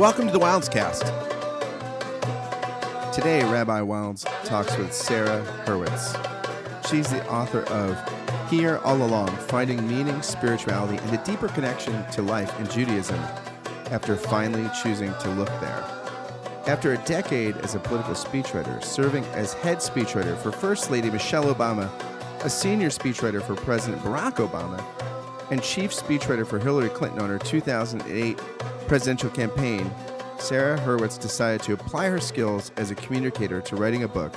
Welcome to the Wildes Cast. Today, Rabbi Wildes talks with Sarah Hurwitz. She's the author of Here All Along Finding Meaning, Spirituality, and a Deeper Connection to Life in Judaism after finally choosing to look there. After a decade as a political speechwriter, serving as head speechwriter for First Lady Michelle Obama, a senior speechwriter for President Barack Obama, and chief speechwriter for Hillary Clinton on her 2008 presidential campaign, Sarah Hurwitz decided to apply her skills as a communicator to writing a book,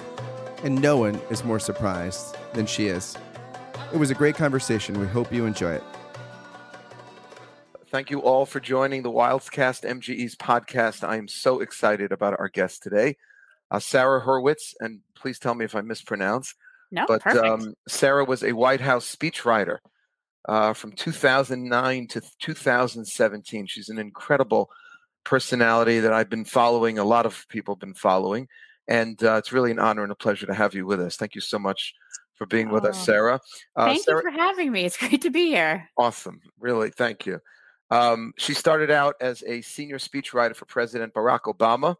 and no one is more surprised than she is. It was a great conversation. We hope you enjoy it. Thank you all for joining the Wildescast MJE's podcast. I am so excited about our guest today, uh, Sarah Hurwitz. And please tell me if I mispronounce. No, but perfect. um, Sarah was a White House speechwriter uh, from 2009 to 2017. She's an incredible personality that I've been following. A lot of people have been following. And uh, it's really an honor and a pleasure to have you with us. Thank you so much for being with us, Oh, Sarah. Uh, Thank Sarah, you for having me. It's great to be here. Awesome. Really, thank you. Um, she started out as a senior speechwriter for President Barack Obama.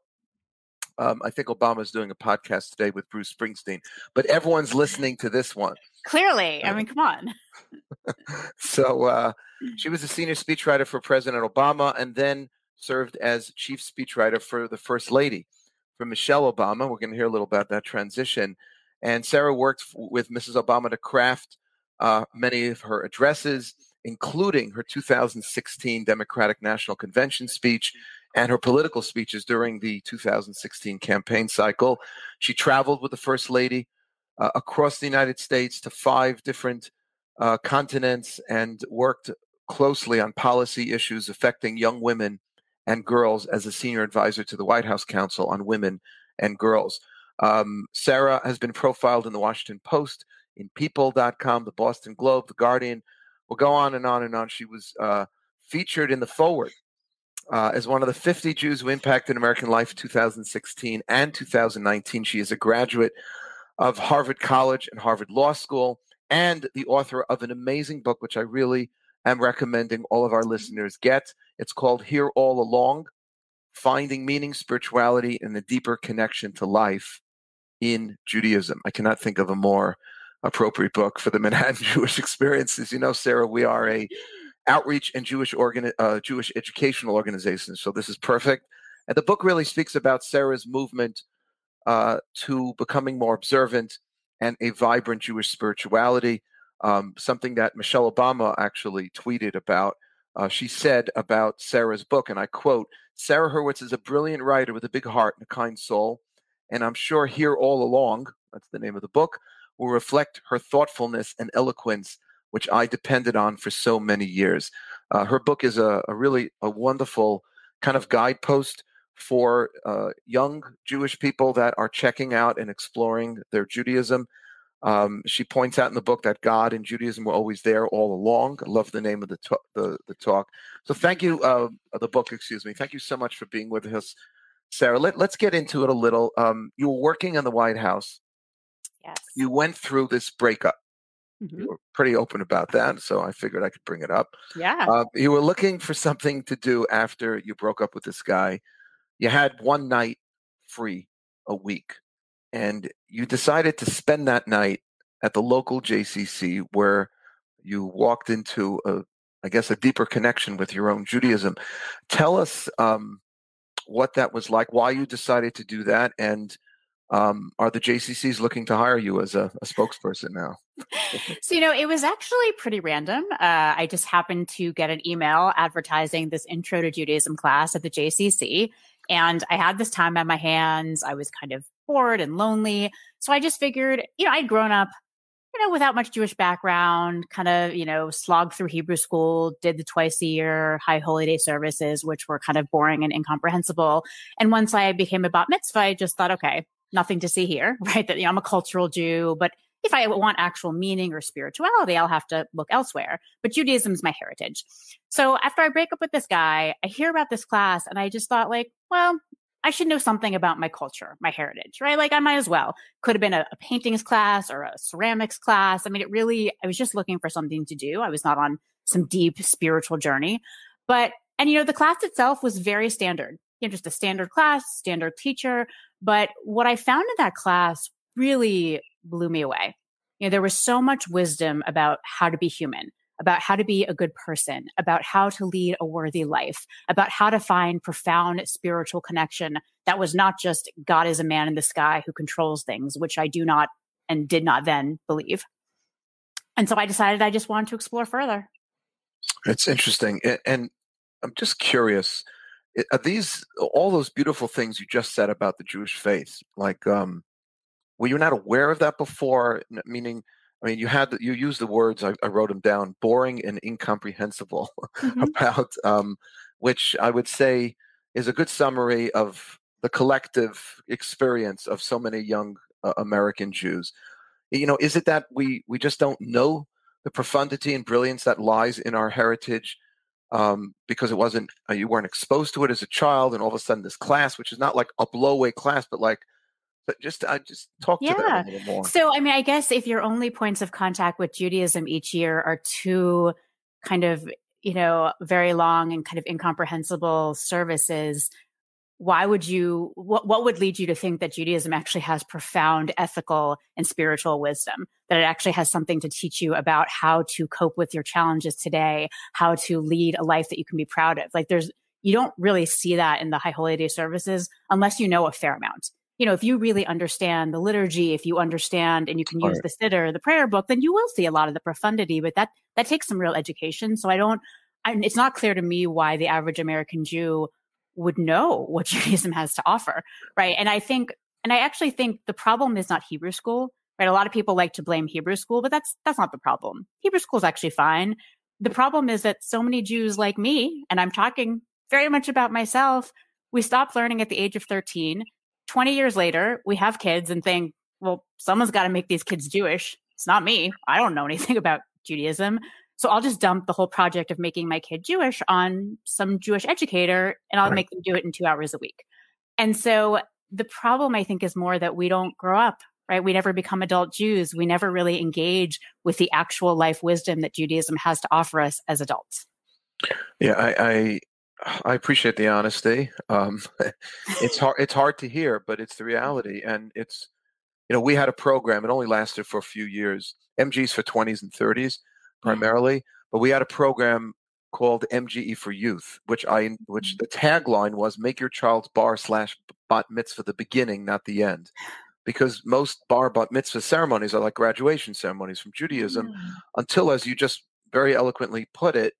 Um, I think Obama's doing a podcast today with Bruce Springsteen, but everyone's listening to this one. Clearly, I mean, come on. So uh, she was a senior speechwriter for President Obama and then served as chief speechwriter for the First Lady, for Michelle Obama. We're going to hear a little about that transition. And Sarah worked with Mrs. Obama to craft uh, many of her addresses, including her 2016 Democratic National Convention speech and her political speeches during the 2016 campaign cycle. She traveled with the First Lady uh, across the United States to five different uh, continents and worked closely on policy issues affecting young women and girls as a senior advisor to the White House Council on Women and Girls. Um, Sarah has been profiled in the Washington Post, in People.com, the Boston Globe, the Guardian. We'll go on and on and on. She was uh, featured in the Forward uh, as one of the 50 Jews who impacted American life in 2016 and 2019. She is a graduate of Harvard College and Harvard Law School and the author of an amazing book, which I really am recommending all of our listeners get. It's called Here All Along Finding Meaning, Spirituality, and a Deeper Connection to Life in Judaism. I cannot think of a more appropriate book for the Manhattan Jewish experiences. You know, Sarah, we are a outreach and Jewish uh, Jewish educational organizations. so this is perfect. And the book really speaks about Sarah's movement uh, to becoming more observant and a vibrant Jewish spirituality. Um, something that Michelle Obama actually tweeted about. Uh, she said about Sarah's book, and I quote Sarah Hurwitz is a brilliant writer with a big heart and a kind soul. And I'm sure Here All Along, that's the name of the book, will reflect her thoughtfulness and eloquence, which I depended on for so many years. Uh, her book is a, a really a wonderful kind of guidepost for uh, young Jewish people that are checking out and exploring their Judaism. Um, she points out in the book that God and Judaism were always there all along. I love the name of the ta- the, the talk. So thank you, uh, the book, excuse me. Thank you so much for being with us, Sarah. Let, let's get into it a little. Um, you were working in the White House. Yes. You went through this breakup. Mhm. You were pretty open about that, so I figured I could bring it up. Yeah. Uh, you were looking for something to do after you broke up with this guy. You had one night free a week, and you decided to spend that night at the local JCC where you walked into a, I guess, a deeper connection with your own Judaism. Tell us um, what that was like, why you decided to do that, and um, are the JCCs looking to hire you as a, a spokesperson now? so, you know, it was actually pretty random. Uh, I just happened to get an email advertising this intro to Judaism class at the JCC. And I had this time on my hands. I was kind of bored and lonely. So I just figured, you know, I'd grown up, you know, without much Jewish background, kind of, you know, slogged through Hebrew school, did the twice a year high holy day services, which were kind of boring and incomprehensible. And once I became a bat mitzvah, I just thought, okay, nothing to see here, right? That you know, I'm a cultural Jew, but if I want actual meaning or spirituality, I'll have to look elsewhere. But Judaism is my heritage. So after I break up with this guy, I hear about this class and I just thought like, well, I should know something about my culture, my heritage, right? Like I might as well. Could have been a, a paintings class or a ceramics class. I mean, it really, I was just looking for something to do. I was not on some deep spiritual journey. But, and you know, the class itself was very standard you know, just a standard class, standard teacher. But what I found in that class really blew me away. You know, there was so much wisdom about how to be human, about how to be a good person, about how to lead a worthy life, about how to find profound spiritual connection that was not just God is a man in the sky who controls things, which I do not and did not then believe. And so I decided I just wanted to explore further. It's interesting. And I'm just curious are these all those beautiful things you just said about the Jewish faith? Like, um, were you not aware of that before? Meaning, I mean, you had the, you used the words I, I, wrote them down: boring and incomprehensible. Mm-hmm. about um, which I would say is a good summary of the collective experience of so many young uh, American Jews. You know, is it that we we just don't know the profundity and brilliance that lies in our heritage um, because it wasn't uh, you weren't exposed to it as a child, and all of a sudden this class, which is not like a blowaway class, but like but just I uh, just talk yeah. to that a little more. So I mean, I guess if your only points of contact with Judaism each year are two kind of you know very long and kind of incomprehensible services, why would you what, what would lead you to think that judaism actually has profound ethical and spiritual wisdom? That it actually has something to teach you about how to cope with your challenges today how to lead a life that you can be proud of. Like there's you don't really see that in the high holy day services unless you know a fair amount. You know if you really understand the liturgy if you understand and you can use right. the siddur the prayer book then you will see a lot of the profundity but that that takes some real education. So i don't I, it's not clear to me why the average american jew would know what Judaism has to offer, right? And I think, and I actually think the problem is not Hebrew school, right? A lot of people like to blame Hebrew school, but that's that's not the problem. Hebrew school is actually fine. The problem is that so many Jews like me, and I'm talking very much about myself, we stopped learning at the age of 13. 20 years later, we have kids and think, well, someone's got to make these kids Jewish. It's not me. I don't know anything about Judaism. So I'll just dump the whole project of making my kid Jewish on some Jewish educator and I'll right. make them do it in two hours a week. And so the problem, I think, is more that we don't grow up, right? We never become adult Jews. We never really engage with the actual life wisdom that Judaism has to offer us as adults. Yeah, I, I I appreciate the honesty. Um, it's hard. It's hard to hear, but it's the reality, and it's you know we had a program. It only lasted for a few years. MGs for twenties and thirties, primarily, but we had a program called MJE for Youth, which I which mm. the tagline was "Make your child's bar slash bat mitzvah the beginning, not the end," because most bar bat mitzvah ceremonies are like graduation ceremonies from Judaism, mm. until, as you just very eloquently put it,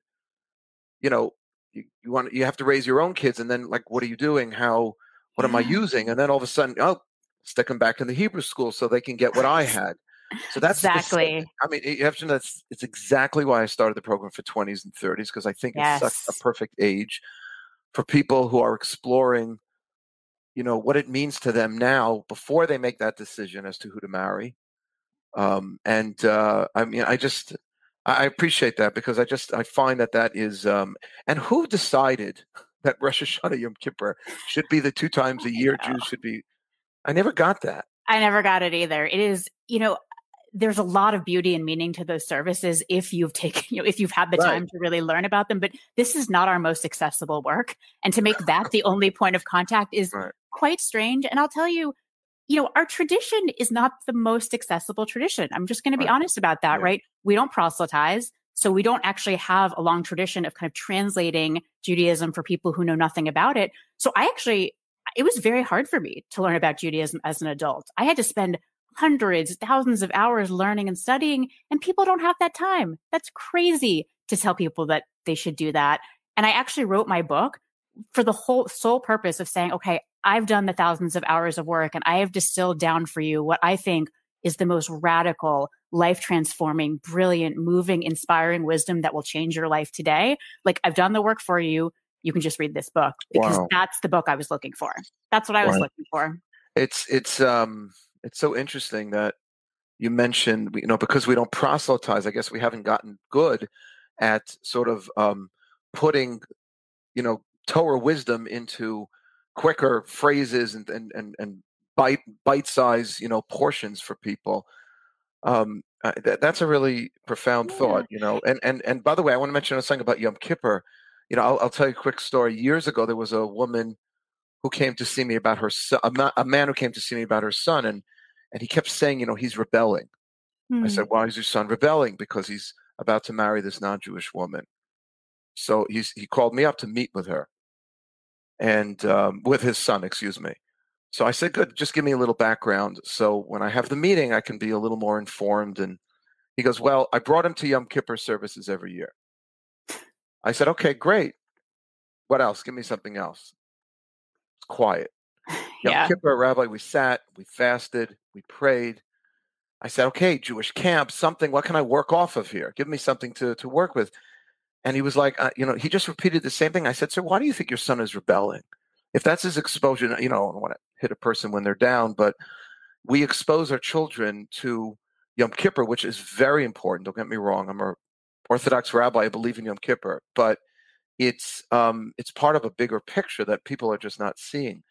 you know, you, you want you have to raise your own kids, and then like, what are you doing? How what am I using? And then all of a sudden, oh, stick them back in the Hebrew school so they can get what I had. So that's exactly. I mean, you have to know that's it's exactly why I started the program for 20s and 30s because I think yes. it's such a perfect age for people who are exploring, you know, what it means to them now before they make that decision as to who to marry. Um, and uh, I mean, I just I appreciate that because I just I find that that is um, and who decided that Rosh Hashanah Yom Kippur should be the two times a year Jews should be. I never got that. I never got it either. It is, you know, there's a lot of beauty and meaning to those services if you've taken you know if you've had the right. time to really learn about them but this is not our most accessible work and to make that the only point of contact is right. quite strange and i'll tell you you know our tradition is not the most accessible tradition i'm just going to be right. honest about that yeah. right we don't proselytize so we don't actually have a long tradition of kind of translating judaism for people who know nothing about it so i actually it was very hard for me to learn about judaism as an adult i had to spend hundreds, thousands of hours learning and studying, and people don't have that time. That's crazy to tell people that they should do that. And I actually wrote my book for the whole sole purpose of saying, okay, I've done the thousands of hours of work and I have distilled down for you what I think is the most radical, life transforming, brilliant, moving, inspiring wisdom that will change your life today. Like I've done the work for you. You can just read this book because wow. that's the book I was looking for. That's what I was wow. looking for. It's, it's, um, it's so interesting that you mentioned, you know, because we don't proselytize, I guess we haven't gotten good at sort of um, putting, you know, Torah wisdom into quicker phrases and and and, and bite bite size, you know, portions for people. Um, uh, that, that's a really profound yeah. thought, you know. And and and by the way, I want to mention something about Yom Kippur. You know, I'll, I'll tell you a quick story. Years ago, there was a woman who came to see me about her son, a, man who came to see me about her son, and and he kept saying, you know, he's rebelling. Mm. I said, why is your son rebelling? Because he's about to marry this non-Jewish woman. So he's he called me up to meet with her, and um, with his son, excuse me. So I said, good, just give me a little background. So when I have the meeting, I can be a little more informed. And he goes, well, I brought him to Yom Kippur services every year. I said, okay, great. What else? Give me something else. It's quiet. Yom yeah. Kippur, Rabbi, we sat, we fasted, we prayed. I said, okay, Jewish camp, something. What can I work off of here? Give me something to, to work with. And he was like, uh, you know, he just repeated the same thing. I said, sir, why do you think your son is rebelling? If that's his exposure, you know, I don't want to hit a person when they're down, but we expose our children to Yom Kippur, which is very important. Don't get me wrong. I'm a Orthodox rabbi. I believe in Yom Kippur, but it's um, it's part of a bigger picture that people are just not seeing.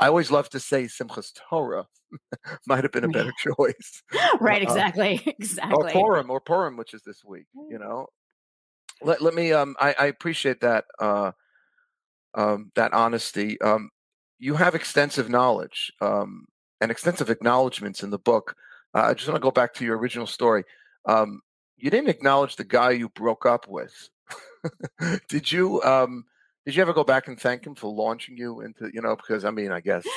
I always love to say Simchas Torah might have been a better choice. right, exactly, uh, exactly. Or Purim, or Purim, which is this week. You mm. know, let let me. Um, I, I appreciate that. Uh, um, that honesty. Um, you have extensive knowledge um, and extensive acknowledgments in the book. Uh, I just want to go back to your original story. Um, you didn't acknowledge the guy you broke up with. did you? Um, did you ever go back and thank him for launching you into? You know, because I mean, I guess.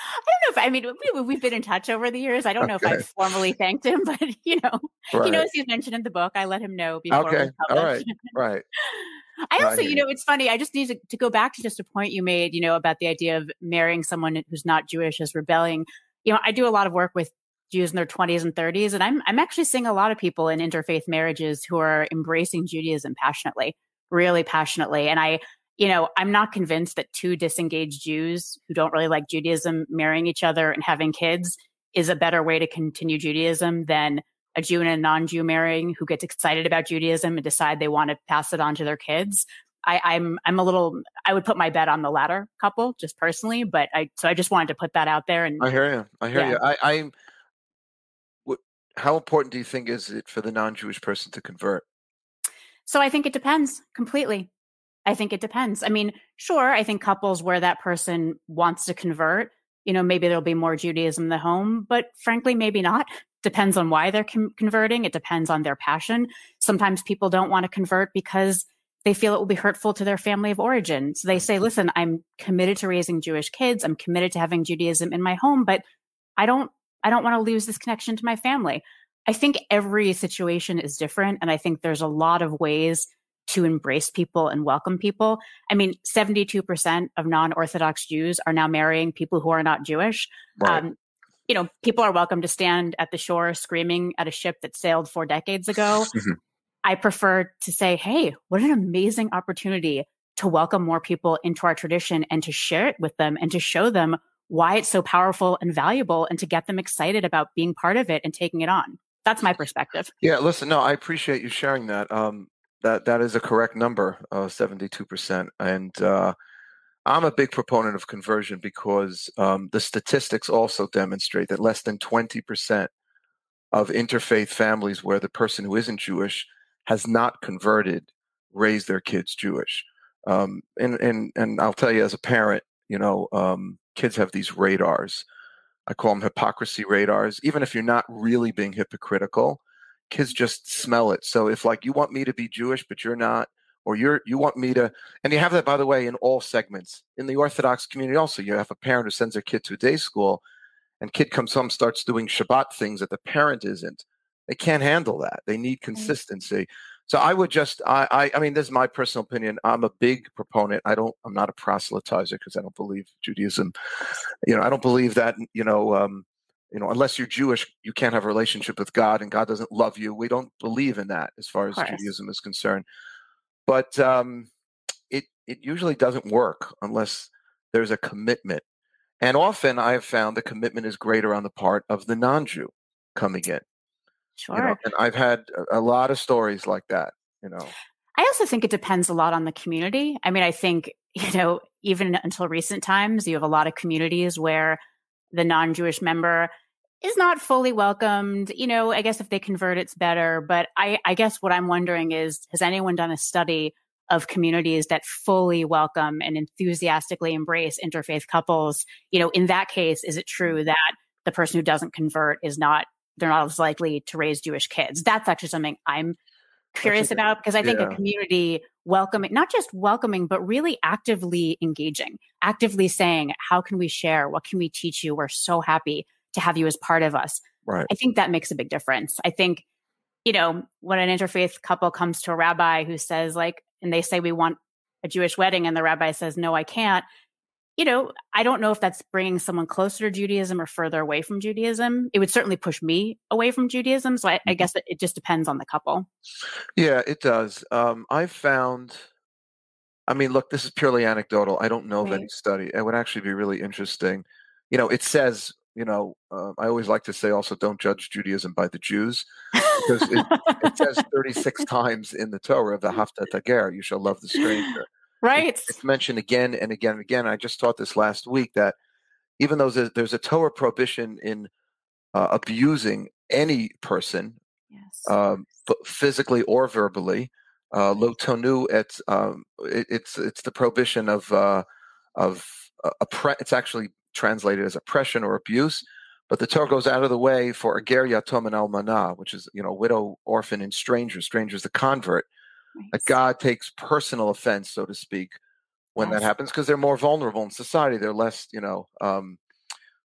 I don't know if I mean we, have been in touch over the years. I don't know if I formally thanked him, but you know, right. you know, as you mentioned in the book, I let him know before. Okay, all right, right. I also, you know, it's funny. I just need to, to, go back to just a point you made, you know, about the idea of marrying someone who's not Jewish as rebelling. You know, I do a lot of work with Jews in their 20s and 30s, and I'm I'm actually seeing a lot of people in interfaith marriages who are embracing Judaism passionately, really passionately. And I, you know, I'm not convinced that two disengaged Jews who don't really like Judaism marrying each other and having kids is a better way to continue Judaism than a Jew and a non-Jew marrying who gets excited about Judaism and decide they want to pass it on to their kids. I, I'm I'm a little I would put my bet on the latter couple just personally, but I so I just wanted to put that out there. And I hear you. I hear yeah. you. I, I'm. what, how important do you think is it for the non-Jewish person to convert? So I think it depends completely. I think it depends. I mean, sure, I think couples where that person wants to convert, you know, maybe there'll be more Judaism in the home, but frankly, maybe not depends on why they're com- converting. It depends on their passion. Sometimes people don't want to convert because they feel it will be hurtful to their family of origin. So they say, listen, I'm committed to raising Jewish kids. I'm committed to having Judaism in my home, but I don't, I don't want to lose this connection to my family. I think every situation is different. And I think there's a lot of ways to embrace people and welcome people. I mean, 72% of non Orthodox Jews are now marrying people who are not Jewish. Right. Um, you know, people are welcome to stand at the shore screaming at a ship that sailed four decades ago. Mm-hmm. I prefer to say, hey, what an amazing opportunity to welcome more people into our tradition and to share it with them and to show them why it's so powerful and valuable and to get them excited about being part of it and taking it on. That's my perspective. Yeah, listen, no, I appreciate you sharing that. Um, that that is a correct number, uh, seventy-two percent, and uh, I'm a big proponent of conversion because um, the statistics also demonstrate that less than 20% of interfaith families where the person who isn't Jewish has not converted raise their kids Jewish. Um, and, and, and I'll tell you as a parent, you know, um, kids have these radars. I call them hypocrisy radars. Even if you're not really being hypocritical, kids just smell it. So if like you want me to be Jewish, but you're not, or you're you want me to and you have that by the way in all segments. In the orthodox community also you have a parent who sends their kid to a day school and kid comes home starts doing shabbat things that the parent isn't. They can't handle that. They need consistency. So i would just i i, I mean this is my personal opinion. I'm a big proponent. I don't i'm not a proselytizer because i don't believe judaism you know i don't believe that you know um you know unless you're jewish you can't have a relationship with god and god doesn't love you we don't believe in that as far as judaism is concerned but um, it it usually doesn't work unless there's a commitment. And often I have found the commitment is greater on the part of the non-Jew coming in. Sure. You know, and I've had a, a lot of stories like that. You know. I also think it depends a lot on the community. I mean, I think you know even until recent times, you have a lot of communities where the non-Jewish member is not fully welcomed. You know, I guess if they convert, it's better. But I, I guess what I'm wondering is, has anyone done a study of communities that fully welcome and enthusiastically embrace interfaith couples, you know, in that case, is it true that the person who doesn't convert is not they're not as likely to raise Jewish kids? That's actually something I'm curious about because I think yeah. a community welcoming, not just welcoming, but really actively engaging, actively saying, how can we share? What can we teach you? We're so happy to have you as part of us. Right. I think that makes a big difference. I think, you know, when an interfaith couple comes to a rabbi who says, like, and they say, we want a Jewish wedding, and the rabbi says, no, I can't, you know, I don't know if that's bringing someone closer to Judaism or further away from Judaism. It would certainly push me away from Judaism. So I, I mm-hmm. guess it, it, just depends on the couple. Yeah, it does. Um, I've found, I mean, look, this is purely anecdotal. I don't know right. of any study. It would actually be really interesting. You know, it says, you know, uh, I always like to say also don't judge Judaism by the Jews because it, it says 36 times in the Torah, of the Hafta Tager, you shall love the stranger. Right. It's, it's, mentioned again and again and again. I just taught this last week that even though there's, there's a Torah prohibition in uh, abusing any person, yes. um, physically or verbally, uh, lo tonu, it's um, it, it's it's the prohibition of uh, of uh, oppre- it's actually translated as oppression or abuse. But the Torah goes out of the way for a ger yatom and almana, which is you know widow, orphan, and stranger. Stranger is the convert nice. God takes personal offense, so to speak, when yes. that happens because they're more vulnerable in society. They're less, you know. Um,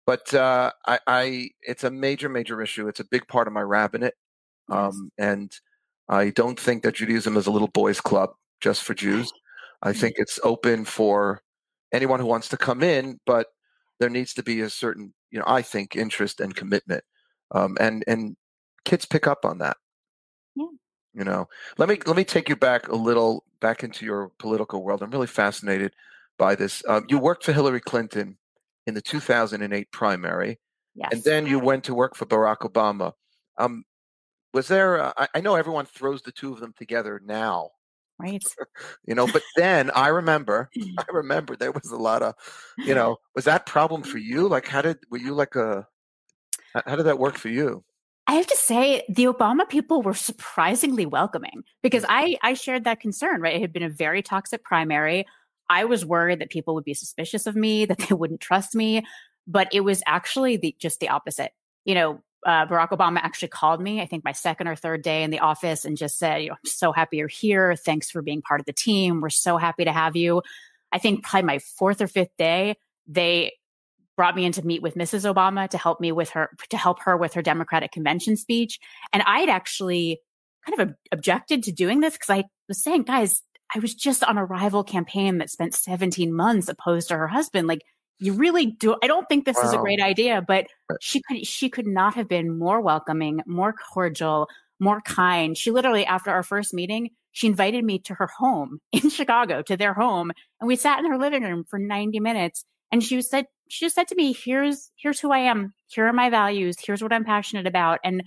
but uh, I, I, it's a major, major issue. It's a big part of my rabbinate, um, yes. and I don't think that Judaism is a little boys' club just for Jews. I think it's open for anyone who wants to come in, but there needs to be a certain, you know, I think interest and commitment, um, and and kids pick up on that. Yeah. You know, let me let me take you back a little back into your political world. I'm really fascinated by this. Um, you worked for Hillary Clinton in the 2008 primary, yes. and then you went to work for Barack Obama. Um, was there? Uh, I, I know everyone throws the two of them together now, right? you know, but then I remember, I remember there was a lot of, you know, was that problem for you? Like, how did were you like a? How did that work for you? I have to say, the Obama people were surprisingly welcoming because I, I shared that concern, right? It had been a very toxic primary. I was worried that people would be suspicious of me, that they wouldn't trust me, but it was actually the, just the opposite. You know, uh, Barack Obama actually called me, I think my second or third day in the office and just said, I'm so happy you're here. Thanks for being part of the team. We're so happy to have you. I think probably my fourth or fifth day, they brought me in to meet with Mrs. Obama to help me with her to help her with her Democratic convention speech. And I had actually kind of ob- objected to doing this because I was saying, guys, I was just on a rival campaign that spent 17 months opposed to her husband. Like, you really do. I don't think this wow. is a great idea, but she could she could not have been more welcoming, more cordial, more kind. She literally, after our first meeting, she invited me to her home in Chicago, to their home, and we sat in her living room for 90 minutes. And she said, she just said to me, here's, here's who I am. Here are my values. Here's what I'm passionate about. And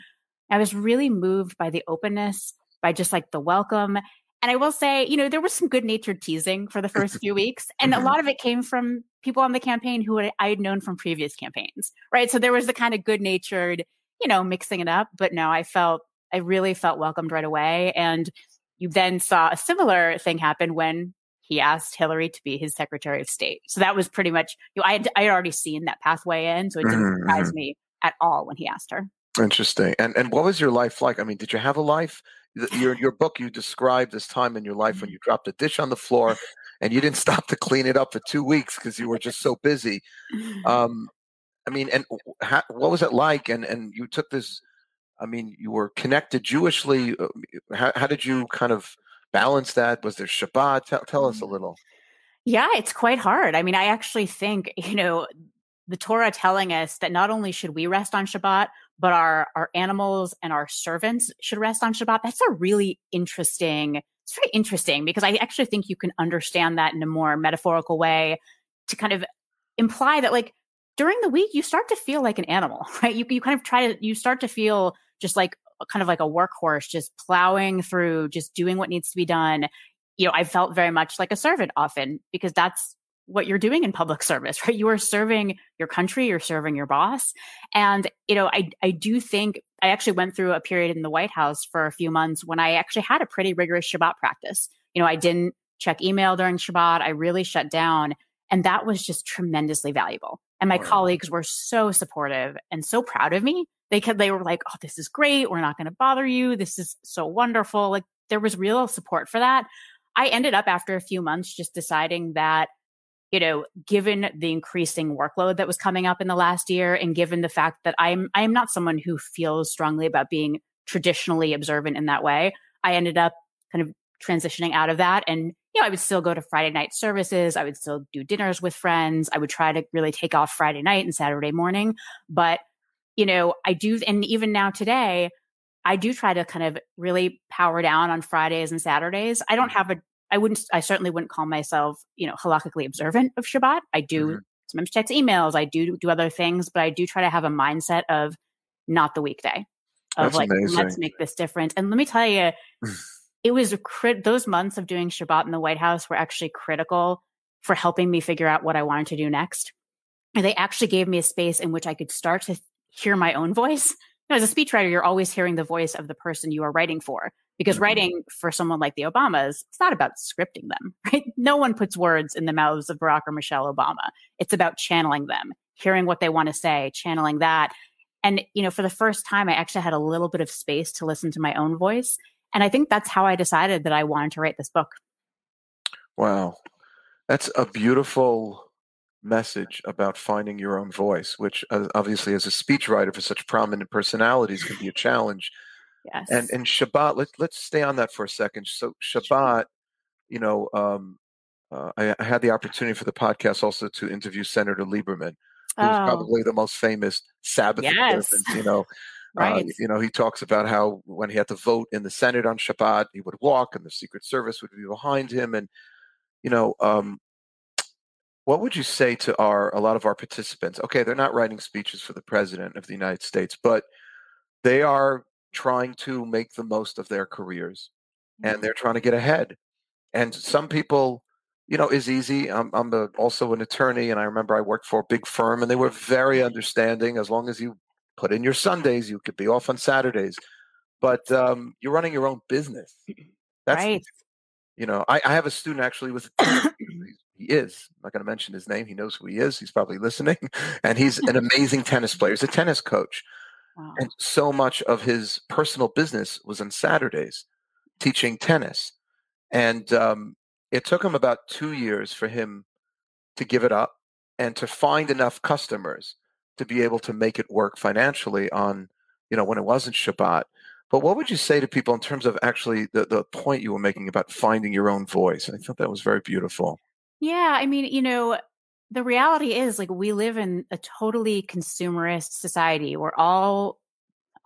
I was really moved by the openness, by just like the welcome. And I will say, you know, there was some good natured teasing for the first few weeks. And a mm-hmm. lot of it came from people on the campaign who I had known from previous campaigns, right? So there was the kind of good natured, you know, mixing it up. But no, I felt, I really felt welcomed right away. And you then saw a similar thing happen when he asked Hillary to be his Secretary of State. So that was pretty much, you know, I had, I had already seen that pathway in, so it didn't mm-hmm. surprise mm-hmm. me at all when he asked her. Interesting. And and what was your life like? I mean, did you have a life? Your your book, you described this time in your life when mm-hmm. you dropped a dish on the floor, and you didn't stop to clean it up for two weeks because you were just so busy. Um, I mean, and how, what was it like? And and you took this. I mean, you were connected Jewishly. Uh, how, how did you kind of balance that? Was there Shabbat? Tell, tell us a mm. little. Yeah, it's quite hard. I mean, I actually think, you know, the Torah telling us that not only should we rest on Shabbat, but our, our animals and our servants should rest on Shabbat. That's a really interesting, it's very interesting because I actually think you can understand that in a more metaphorical way to kind of imply that like during the week, you start to feel like an animal, right? You, you kind of try to, you start to feel just like kind of like a workhorse, just plowing through, just doing what needs to be done. You know, I felt very much like a servant often because that's what you're doing in public service, right? You are serving your country, you're serving your boss. And, you know, I, I do think I actually went through a period in the White House for a few months when I actually had a pretty rigorous Shabbat practice. You know, I didn't check email during Shabbat. I really shut down. And that was just tremendously valuable. And my colleagues were so supportive and so proud of me. They could, they were like, Oh, this is great. We're not going to bother you. This is so wonderful. Like there was real support for that. I ended up after a few months just deciding that, you know, given the increasing workload that was coming up in the last year and given the fact that I'm I am not someone who feels strongly about being traditionally observant in that way, I ended up kind of transitioning out of that and you know, I would still go to Friday night services. I would still do dinners with friends. I would try to really take off Friday night and Saturday morning. But, you know, I do, and even now today, I do try to kind of really power down on Fridays and Saturdays. I don't mm-hmm. have a, I wouldn't, I certainly wouldn't call myself, you know, halakhically observant of Shabbat. I do mm-hmm. sometimes check emails. I do do other things, but I do try to have a mindset of not the weekday of That's like, amazing. let's make this different. And let me tell you, it was crit- those months of doing Shabbat in the White House were actually critical for helping me figure out what I wanted to do next. And they actually gave me a space in which I could start to hear my own voice know, as a speechwriter, you're always hearing the voice of the person you are writing for because mm-hmm. writing for someone like the Obamas, it's not about scripting them, right? No one puts words in the mouths of Barack or Michelle Obama. It's about channeling them, hearing what they want to say, channeling that. And, you know, for the first time, I actually had a little bit of space to listen to my own voice. And I think that's how I decided that I wanted to write this book. Wow. That's a beautiful message about finding your own voice, which uh, obviously, as a speechwriter for such prominent personalities, can be a challenge. Yes. And and Shabbat, let's let's stay on that for a second. So Shabbat, you know, um, uh, I, I, had the opportunity for the podcast also to interview Senator Lieberman, who's oh. probably the most famous Sabbath yes. You know. Uh, right. Uh, you know, he talks about how when he had to vote in the Senate on Shabbat, he would walk and the Secret Service would be behind him. And, you know, um, what would you say to our a lot of our participants? Okay, they're not writing speeches for the president of the United States, but they are trying to make the most of their careers and mm-hmm. they're trying to get ahead. And some people, you know, is easy. I'm, I'm a, also an attorney, and I remember I worked for a big firm, and they were very understanding. As long as you put in your Sundays, you could be off on Saturdays. But um, you're running your own business. That's right. You know, I, I have a student actually with he is. I'm not going to mention his name. He knows who he is. He's probably listening. And he's an amazing tennis player. He's a tennis coach. Wow. And so much of his personal business was on Saturdays, teaching tennis. And um, it took him about two years for him to give it up and to find enough customers to be able to make it work financially on, you know, when it wasn't Shabbat. But what would you say to people in terms of actually the, the point you were making about finding your own voice? I thought that was very beautiful. Yeah, I mean, you know, the reality is like we live in a totally consumerist society. We're all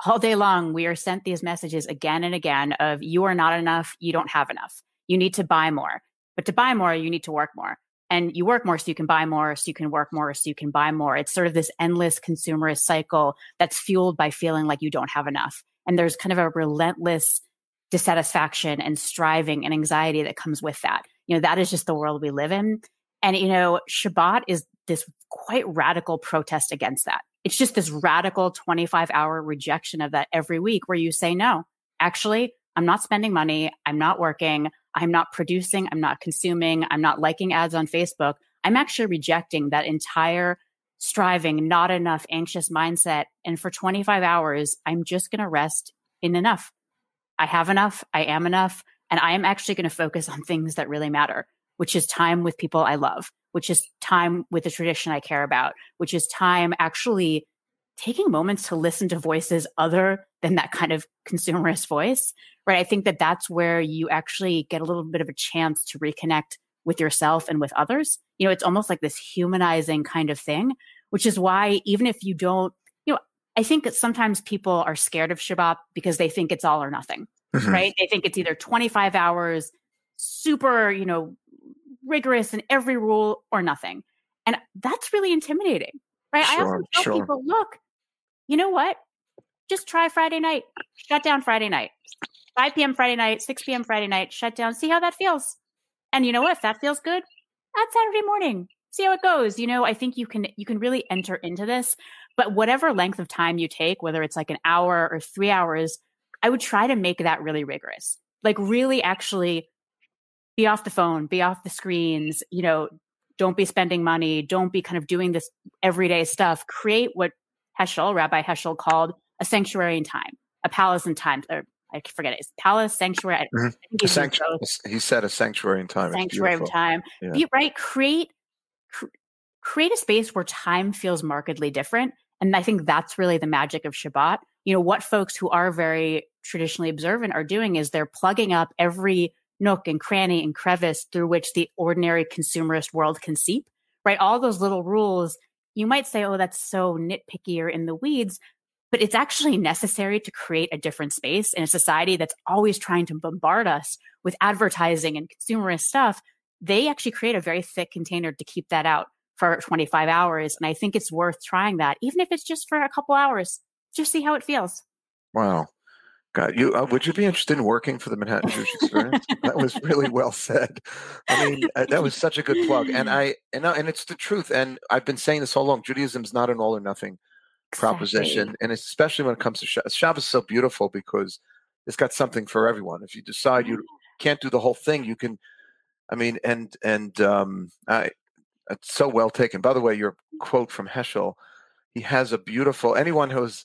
all day long we are sent these messages again and again of you are not enough, you don't have enough. You need to buy more. But to buy more, you need to work more. And you work more so you can buy more, so you can work more, so you can buy more. It's sort of this endless consumerist cycle that's fueled by feeling like you don't have enough. And there's kind of a relentless dissatisfaction and striving and anxiety that comes with that you know, that is just the world we live in. And, you know, Shabbat is this quite radical protest against that. It's just this radical 25 hour rejection of that every week where you say, no, actually, I'm not spending money. I'm not working. I'm not producing. I'm not consuming. I'm not liking ads on Facebook. I'm actually rejecting that entire striving, not enough, anxious mindset. And for 25 hours, I'm just going to rest in enough. I have enough. I am enough. And I am actually going to focus on things that really matter, which is time with people I love, which is time with the tradition I care about, which is time actually taking moments to listen to voices other than that kind of consumerist voice, right? I think that that's where you actually get a little bit of a chance to reconnect with yourself and with others. You know, it's almost like this humanizing kind of thing, which is why even if you don't, you know, I think that sometimes people are scared of Shabbat because they think it's all or nothing mm-hmm. right? They think it's either 25 hours, super, you know, rigorous in every rule or nothing. And that's really intimidating, right? Sure, I often tell sure. people, look, you know what? Just try Friday night, shut down Friday night, 5 p.m. Friday night, 6 p.m. Friday night, shut down, see how that feels. And you know what? If that feels good, add Saturday morning, see how it goes. You know, I think you can, you can really enter into this, but whatever length of time you take, whether it's like an hour or three hours, I would try to make that really rigorous. Like really actually be off the phone, be off the screens, you know, don't be spending money, don't be kind of doing this everyday stuff. Create what Heschel, Rabbi Heschel, called a sanctuary in time, a palace in time, or I forget it. It's palace, sanctuary. Mm-hmm. Sanctuary he said a sanctuary in time. Sanctuary of time. Yeah. Be right. Create cr- create a space where time feels markedly different. And I think that's really the magic of Shabbat. You know, what folks who are very traditionally observant are doing is they're plugging up every nook and cranny and crevice through which the ordinary consumerist world can seep, right? All those little rules, you might say, oh, that's so nitpicky or in the weeds, but it's actually necessary to create a different space in a society that's always trying to bombard us with advertising and consumerist stuff. They actually create a very thick container to keep that out for 25 hours. And I think it's worth trying that, even if it's just for a couple hours, just see how it feels. Wow. God, you uh, would you be interested in working for the Manhattan Jewish Experience? that was really well said. I mean, uh, that was such a good plug, and I and uh, and it's the truth. And I've been saying this all along. Judaism is not an all or nothing proposition, exactly. and especially when it comes to Shabbos. Shabbos is so beautiful because it's got something for everyone. If you decide you can't do the whole thing, you can. I mean, and and um, I, it's so well taken. By the way, your quote from Heschel, he has a beautiful. Anyone who's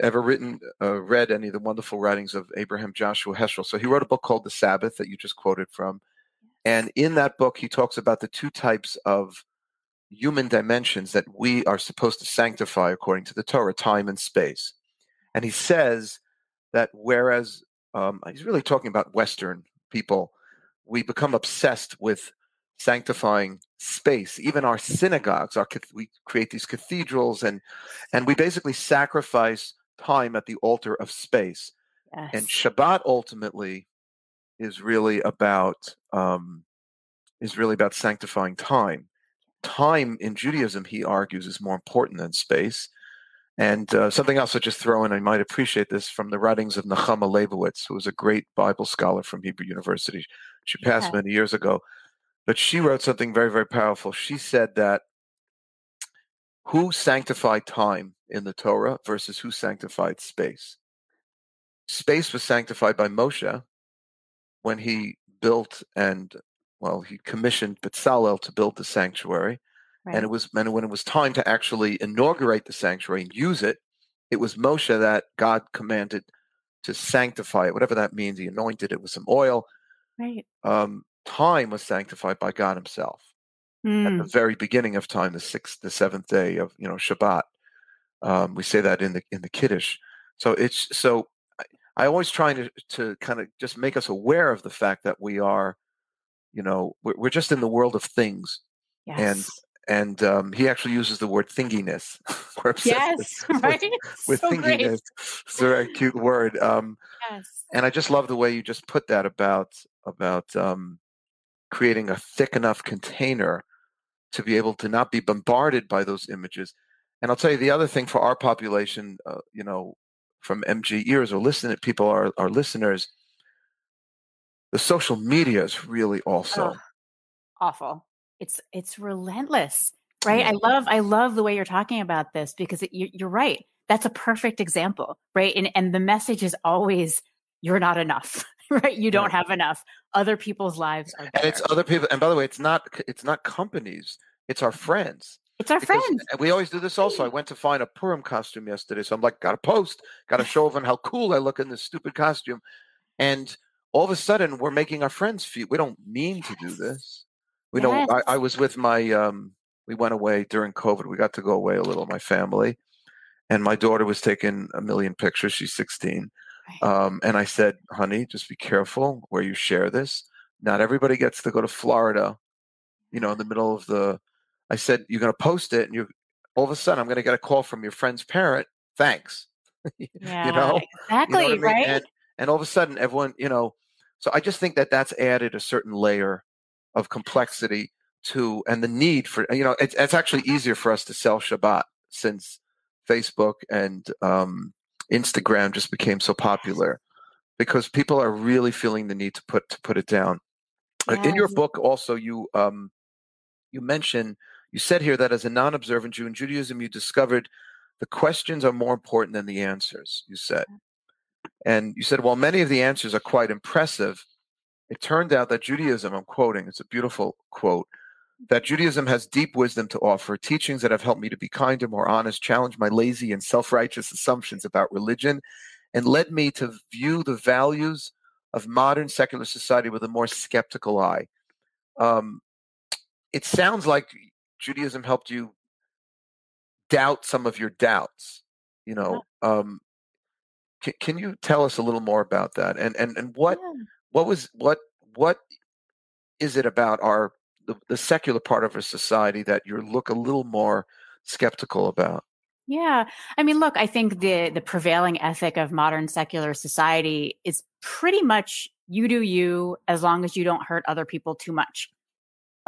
ever written, uh, read any of the wonderful writings of Abraham Joshua Heschel. So he wrote a book called The Sabbath that you just quoted from. And in that book, he talks about the two types of human dimensions that we are supposed to sanctify according to the Torah time and space. And he says that whereas um, he's really talking about Western people, we become obsessed with sanctifying space. Even our synagogues, our we create these cathedrals, and and we basically sacrifice time at the altar of space. Yes. And Shabbat ultimately is really about um, is really about sanctifying time. Time in Judaism, he argues, is more important than space. And uh, something else I just throw in, I might appreciate this from the writings of Nechama Leibowitz, who was a great Bible scholar from Hebrew University. She passed yeah. many years ago. But she wrote something very, very powerful. She said that who sanctified time in the Torah versus who sanctified space. Space was sanctified by Moshe when he built and well, he commissioned Bezalel to build the sanctuary. Right. And it was and when it was time to actually inaugurate the sanctuary and use it, it was Moshe that God commanded to sanctify it, whatever that means. He anointed it with some oil. Right. Um, time was sanctified by God Himself mm. at the hmm. very beginning of time, the sixth, the seventh day of you know Shabbat. Um, we say that in the in the Kiddush. So it's so I, always try to to kind of just make us aware of the fact that we are, you know, we're, we're just in the world of things, yes. and and um, he actually uses the word thinginess. yes, with, right. With, so thinginess, it's a very cute word. Um, yes. And I just love the way you just put that about about um, creating a thick enough container to be able to not be bombarded by those images. And I'll tell you the other thing for our population, uh, you know, from MG ears or listening people, our, our listeners, the social media is really also oh, awful. It's it's relentless, right? Yeah. I love I love the way you're talking about this because it, you, you're right. That's a perfect example, right? And and the message is always you're not enough. right? You don't have enough. Other people's lives are. And it's other people. And by the way, it's not it's not companies. It's our friends. It's our because, friends. We always do this also. I went to find a Purim costume yesterday, so I'm like, got to post, got to show them how cool I look in this stupid costume, and all of a sudden we're making our friends feel. We don't mean to do this. We yes. don't. I, I was with my. um We went away during COVID. We got to go away a little. My family, and my daughter was taking a million pictures. She's 16 um, and I said, honey, just be careful where you share this. Not everybody gets to go to Florida, you know, in the middle of the. I said, you're going to post it, and you all of a sudden, I'm going to get a call from your friend's parent. Thanks. Yeah, you know, exactly, you know I mean? right? And, and all of a sudden, everyone, you know, so I just think that that's added a certain layer of complexity to, and the need for, you know, it's, it's actually easier for us to sell Shabbat since Facebook and um, Instagram just became so popular because people are really feeling the need to put to put it down. Yeah. In your book, also you um, you mention you said here that as a non-observant Jew in Judaism, you discovered the questions are more important than the answers. You said, and you said while many of the answers are quite impressive, it turned out that Judaism, I'm quoting, it's a beautiful quote, that Judaism has deep wisdom to offer, teachings that have helped me to be kinder, more honest, challenge my lazy and self righteous assumptions about religion, and led me to view the values of modern secular society with a more skeptical eye. Um, it sounds like Judaism helped you doubt some of your doubts. You know, um, can, can you tell us a little more about that? And and and what Yeah. what was what what is it about our the, the secular part of our society that you look a little more skeptical about? Yeah. I mean, look, I think the the prevailing ethic of modern secular society is pretty much you do you as long as you don't hurt other people too much.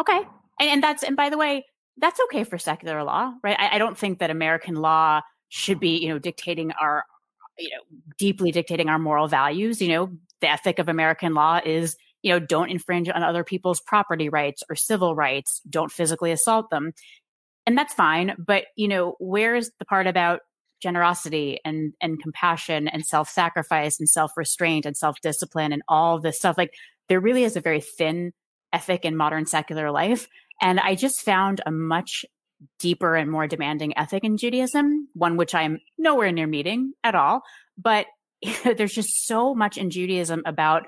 Okay. And and that's and by the way, that's okay for secular law, right? I, I don't think that American law should be, you know, dictating our you know, deeply dictating our moral values. You know, the ethic of American law is, you know, don't infringe on other people's property rights or civil rights, don't physically assault them. And that's fine but you know where's the part about generosity and and compassion and self-sacrifice and self-restraint and self-discipline and all this stuff? Like there really is a very thin ethic in modern secular life. And i just found a much deeper and more demanding ethic in judaism one which i'm nowhere near meeting at all. But there's just so much in judaism about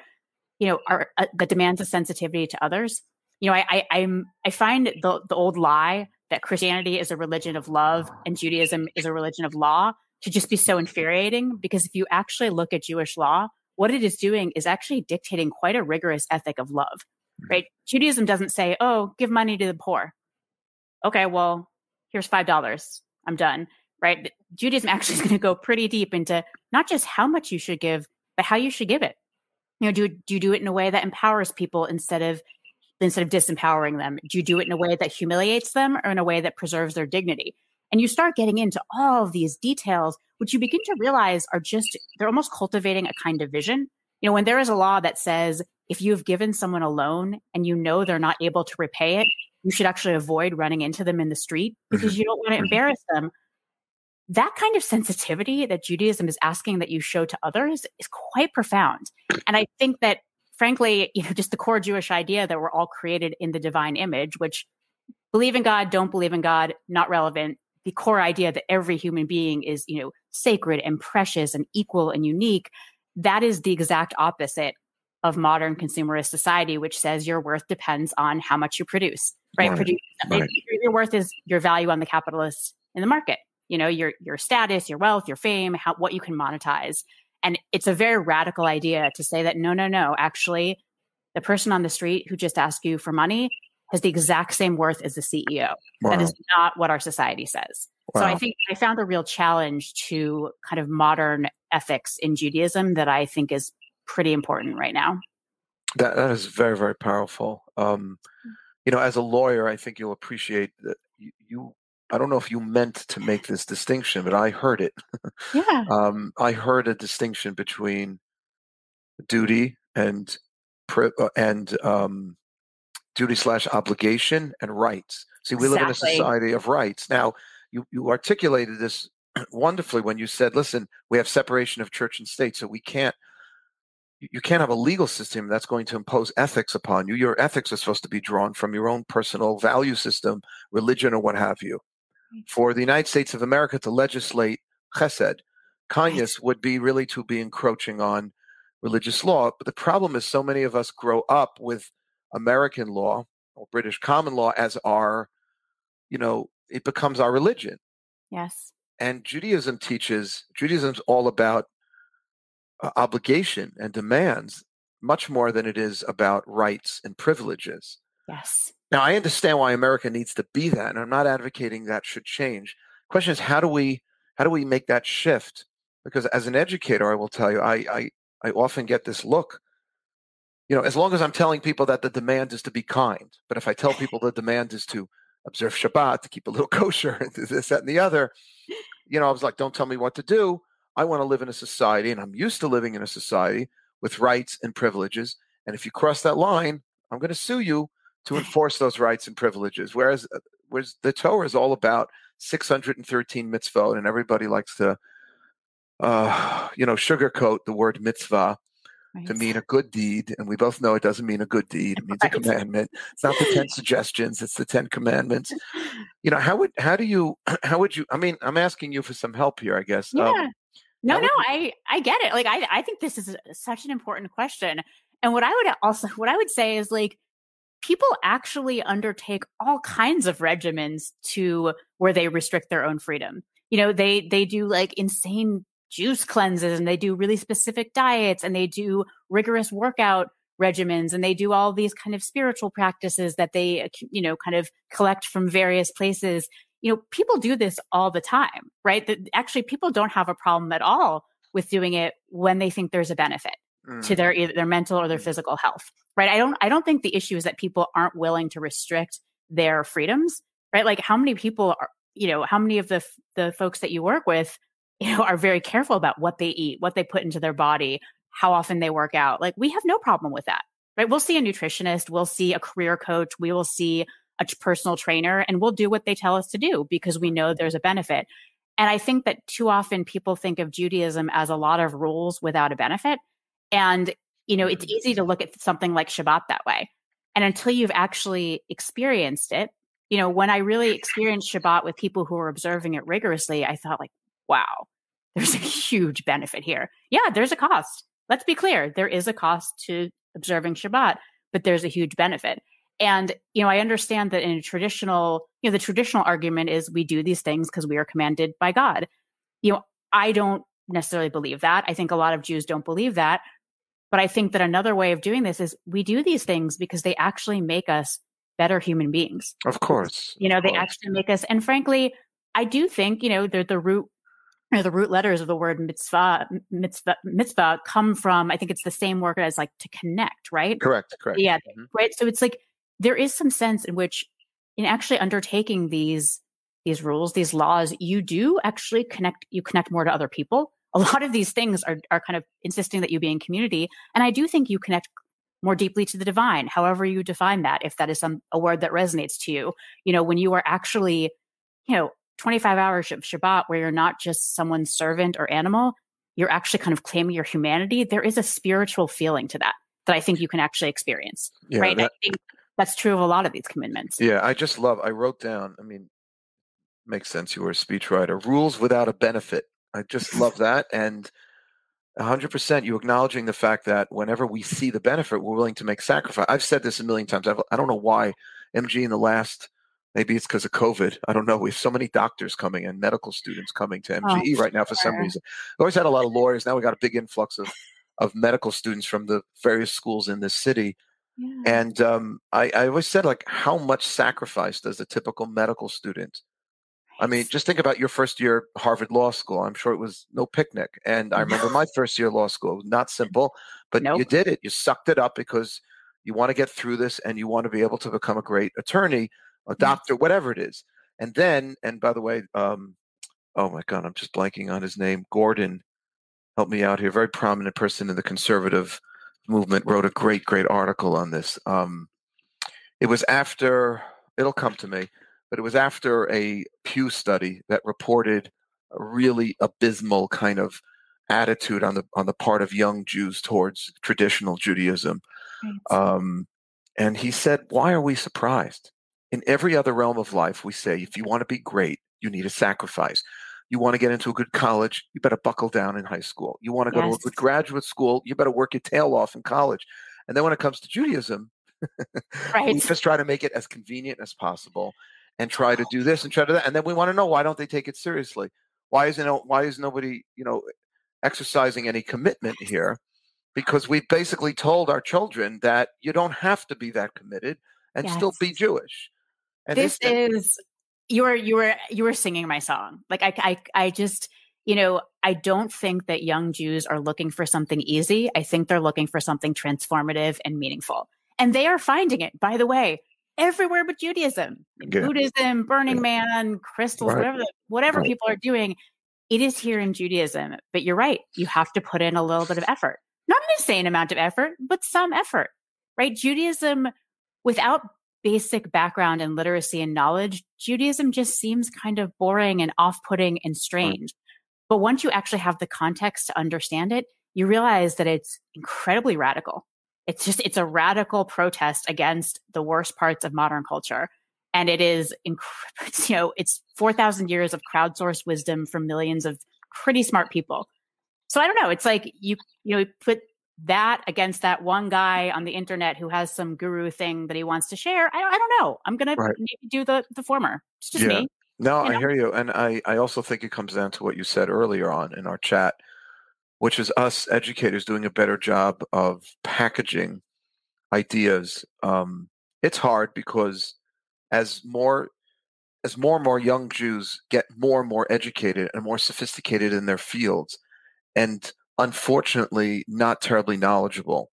you know our uh, the demands of sensitivity to others you know i, I i'm i find the the old lie that Christianity is a religion of love and Judaism is a religion of law to just be so infuriating. Because if you actually look at Jewish law, what it is doing is actually dictating quite a rigorous ethic of love, right? Judaism doesn't say, oh, give money to the poor. Okay, well, here's $5. I'm done, right? Judaism actually is going to go pretty deep into not just how much you should give, but how you should give it. You know, do, do you do it in a way that empowers people instead of instead of disempowering them? Do you do it in a way that humiliates them or in a way that preserves their dignity? And you start getting into all of these details, which you begin to realize are just, they're almost cultivating a kind of vision. You know, when there is a law that says if you've given someone a loan and you know they're not able to repay it, you should actually avoid running into them in the street mm-hmm. because you don't want to mm-hmm. embarrass them. That kind of sensitivity that Judaism is asking that you show to others is quite profound. And I think that frankly, you know, just the core Jewish idea that we're all created in the divine image, which believe in God, don't believe in God, not relevant. The core idea that every human being is, you know, sacred and precious and equal and unique. That is the exact opposite of modern consumerist society, which says your worth depends on how much you produce, right? Right, Produce, right. Your worth is your value on the capitalist in the market. You know, your your status, your wealth, your fame, how what you can monetize. And it's a very radical idea to say that no, no, no, actually, the person on the street who just asked you for money has the exact same worth as the CEO. Wow. That is not what our society says. So I think I found a real challenge to kind of modern ethics in Judaism that I think is pretty important right now. That that is very very powerful. Um, you know, as a lawyer, I think you'll appreciate that you. I don't know if you meant to make this distinction, but I heard it. Yeah. Um, I heard a distinction between duty and uh, and um, duty slash obligation and rights. See, we live in a society of rights. Now, you you articulated this wonderfully when you said, "Listen, we have separation of church and state, so we can't." You can't have a legal system that's going to impose ethics upon you. Your ethics are supposed to be drawn from your own personal value system, religion, or what have you. For the United States of America to legislate chesed, kindness would be really to be encroaching on religious law. But the problem is, so many of us grow up with American law or British common law as our, you know, it becomes our religion. Yes. And Judaism teaches, Judaism's all about uh, obligation and demands much more than it is about rights and privileges. Yes. Now, I understand why America needs to be that, and I'm not advocating that should change. Question is, how do we how do we make that shift? Because as an educator, I will tell you, I I, I often get this look. You know, as long as I'm telling people that the demand is to be kind, but if I tell people the demand is to observe Shabbat, to keep a little kosher, and this, that, and the other, you know, I was like, don't tell me what to do. I want to live in a society, and I'm used to living in a society with rights and privileges. And if you cross that line, I'm going to sue you to enforce those rights and privileges. Whereas, uh, whereas the Torah is all about 613 mitzvot, and everybody likes to, uh, you know, sugarcoat the word mitzvah. right. to mean a good deed, and we both know it doesn't mean a good deed. It means right. a commandment. It's not the ten suggestions; it's the Ten Commandments. You know how would how do you how would you? I mean, I'm asking you for some help here, I guess. Yeah. Um, no, no, you, I I get it. Like I I think this is such an important question. And what I would also what I would say is like people actually undertake all kinds of regimens to where they restrict their own freedom. You know, they they do like insane juice cleanses and they do really specific diets and they do rigorous workout regimens and they do all these kind of spiritual practices that they you know kind of collect from various places. You know people do this all the time right? That actually people don't have a problem at all with doing it when they think there's a benefit mm. to their either their mental or their mm. physical health right i don't i don't think the issue is that people aren't willing to restrict their freedoms right like how many people are you know how many of the the folks that you work with you know, are very careful about what they eat, what they put into their body, how often they work out. Like we have no problem with that, right? We'll see a nutritionist, we'll see a career coach, we will see a personal trainer, and we'll do what they tell us to do because we know there's a benefit. And I think that too often people think of Judaism as a lot of rules without a benefit. And, you know, it's mm. easy to look at something like Shabbat that way. And until you've actually experienced it, you know, when I really experienced Shabbat with people who were observing it rigorously, I thought like, wow, there's a huge benefit here. Yeah, there's a cost. Let's be clear. There is a cost to observing Shabbat, but there's a huge benefit. And, you know, I understand that in a traditional, you know, the traditional argument is we do these things because we are commanded by God. You know, I don't necessarily believe that. I think a lot of Jews don't believe that. But I think that another way of doing this is we do these things because they actually make us better human beings. Of course. You know, they course. actually make us, and frankly, I do think, you know, they're the root you know, the root letters of the word mitzvah, mitzvah, mitzvah come from, I think it's the same word as like to connect, right? Correct, correct. Yeah, mm-hmm. right. So it's like there is some sense in which, in actually undertaking these these rules, these laws, you do actually connect. You connect more to other people. A lot of these things are are kind of insisting that you be in community, and I do think you connect more deeply to the divine, however you define that. If that is some a word that resonates to you, you know, when you are actually, you know, 25 hours of Shabbat where you're not just someone's servant or animal, you're actually kind of claiming your humanity. There is a spiritual feeling to that that I think you can actually experience. Yeah, right. That, I think that's true of a lot of these commitments. Yeah. I just love, I wrote down, I mean, makes sense. You were a speechwriter. Rules without a benefit. I just love that. And 100% you acknowledging the fact that whenever we see the benefit, we're willing to make sacrifice. I've said this a million times. I've, I do not know why MJE in the last Maybe it's because of COVID. I don't know. We have so many doctors coming and medical students coming to MJE oh, right now for some reason. We always had a lot of lawyers. Now we got a big influx of, of medical students from the various schools in this city. Yeah. And um, I, I always said, like, how much sacrifice does a typical medical student? I mean, just think about your first year Harvard Law School. I'm sure it was no picnic. And I remember my first year law school. It was not simple, but nope. you did it. You sucked it up because you want to get through this and you want to be able to become a great attorney a doctor, whatever it is. And then, and by the way, um, oh my God, I'm just blanking on his name. Gordon, help me out here. Very prominent person in the conservative movement wrote a great, great article on this. Um, it was after, it'll come to me, but it was after a Pew study that reported a really abysmal kind of attitude on the on the part of young Jews towards traditional Judaism. Right. Um, and he said, "Why are we surprised? In every other realm of life, we say if you want to be great, you need a sacrifice. You want to get into a good college, you better buckle down in high school. You want to go yes. to a good graduate school, you better work your tail off in college. And then when it comes to Judaism, right. we just try to make it as convenient as possible and try to do this and try to that. And then we want to know why don't they take it seriously? Why isn't why is nobody, you know, exercising any commitment here? Because we basically told our children that you don't have to be that committed and yes. still be Jewish. And this, this is you were you were you were singing my song. Like I I I just you know I don't think that young Jews are looking for something easy. I think they're looking for something transformative and meaningful, and they are finding it. By the way, everywhere but Judaism, yeah. Buddhism, Burning yeah. Man, crystals, right. whatever whatever right. people are doing. It is here in Judaism, but you're right. You have to put in a little bit of effort. Not an insane amount of effort, but some effort, right? Judaism, without basic background and literacy and knowledge, Judaism just seems kind of boring and off putting and strange. But once you actually have the context to understand it, you realize that it's incredibly radical. It's just, it's a radical protest against the worst parts of modern culture. And it is, inc- you know, it's 4,000 years of crowdsourced wisdom from millions of pretty smart people. So I don't know. It's like you, you know, put that against that one guy on the internet who has some guru thing that he wants to share. I don't, I don't know. I'm going Right. to maybe do the, the former. It's just Yeah. me. No, you I hear you. And I, I also think it comes down to what you said earlier on in our chat, which is us educators doing a better job of packaging ideas. Um, it's hard because as more as more and more young Jews get more and more educated and more sophisticated in their fields, and unfortunately not terribly knowledgeable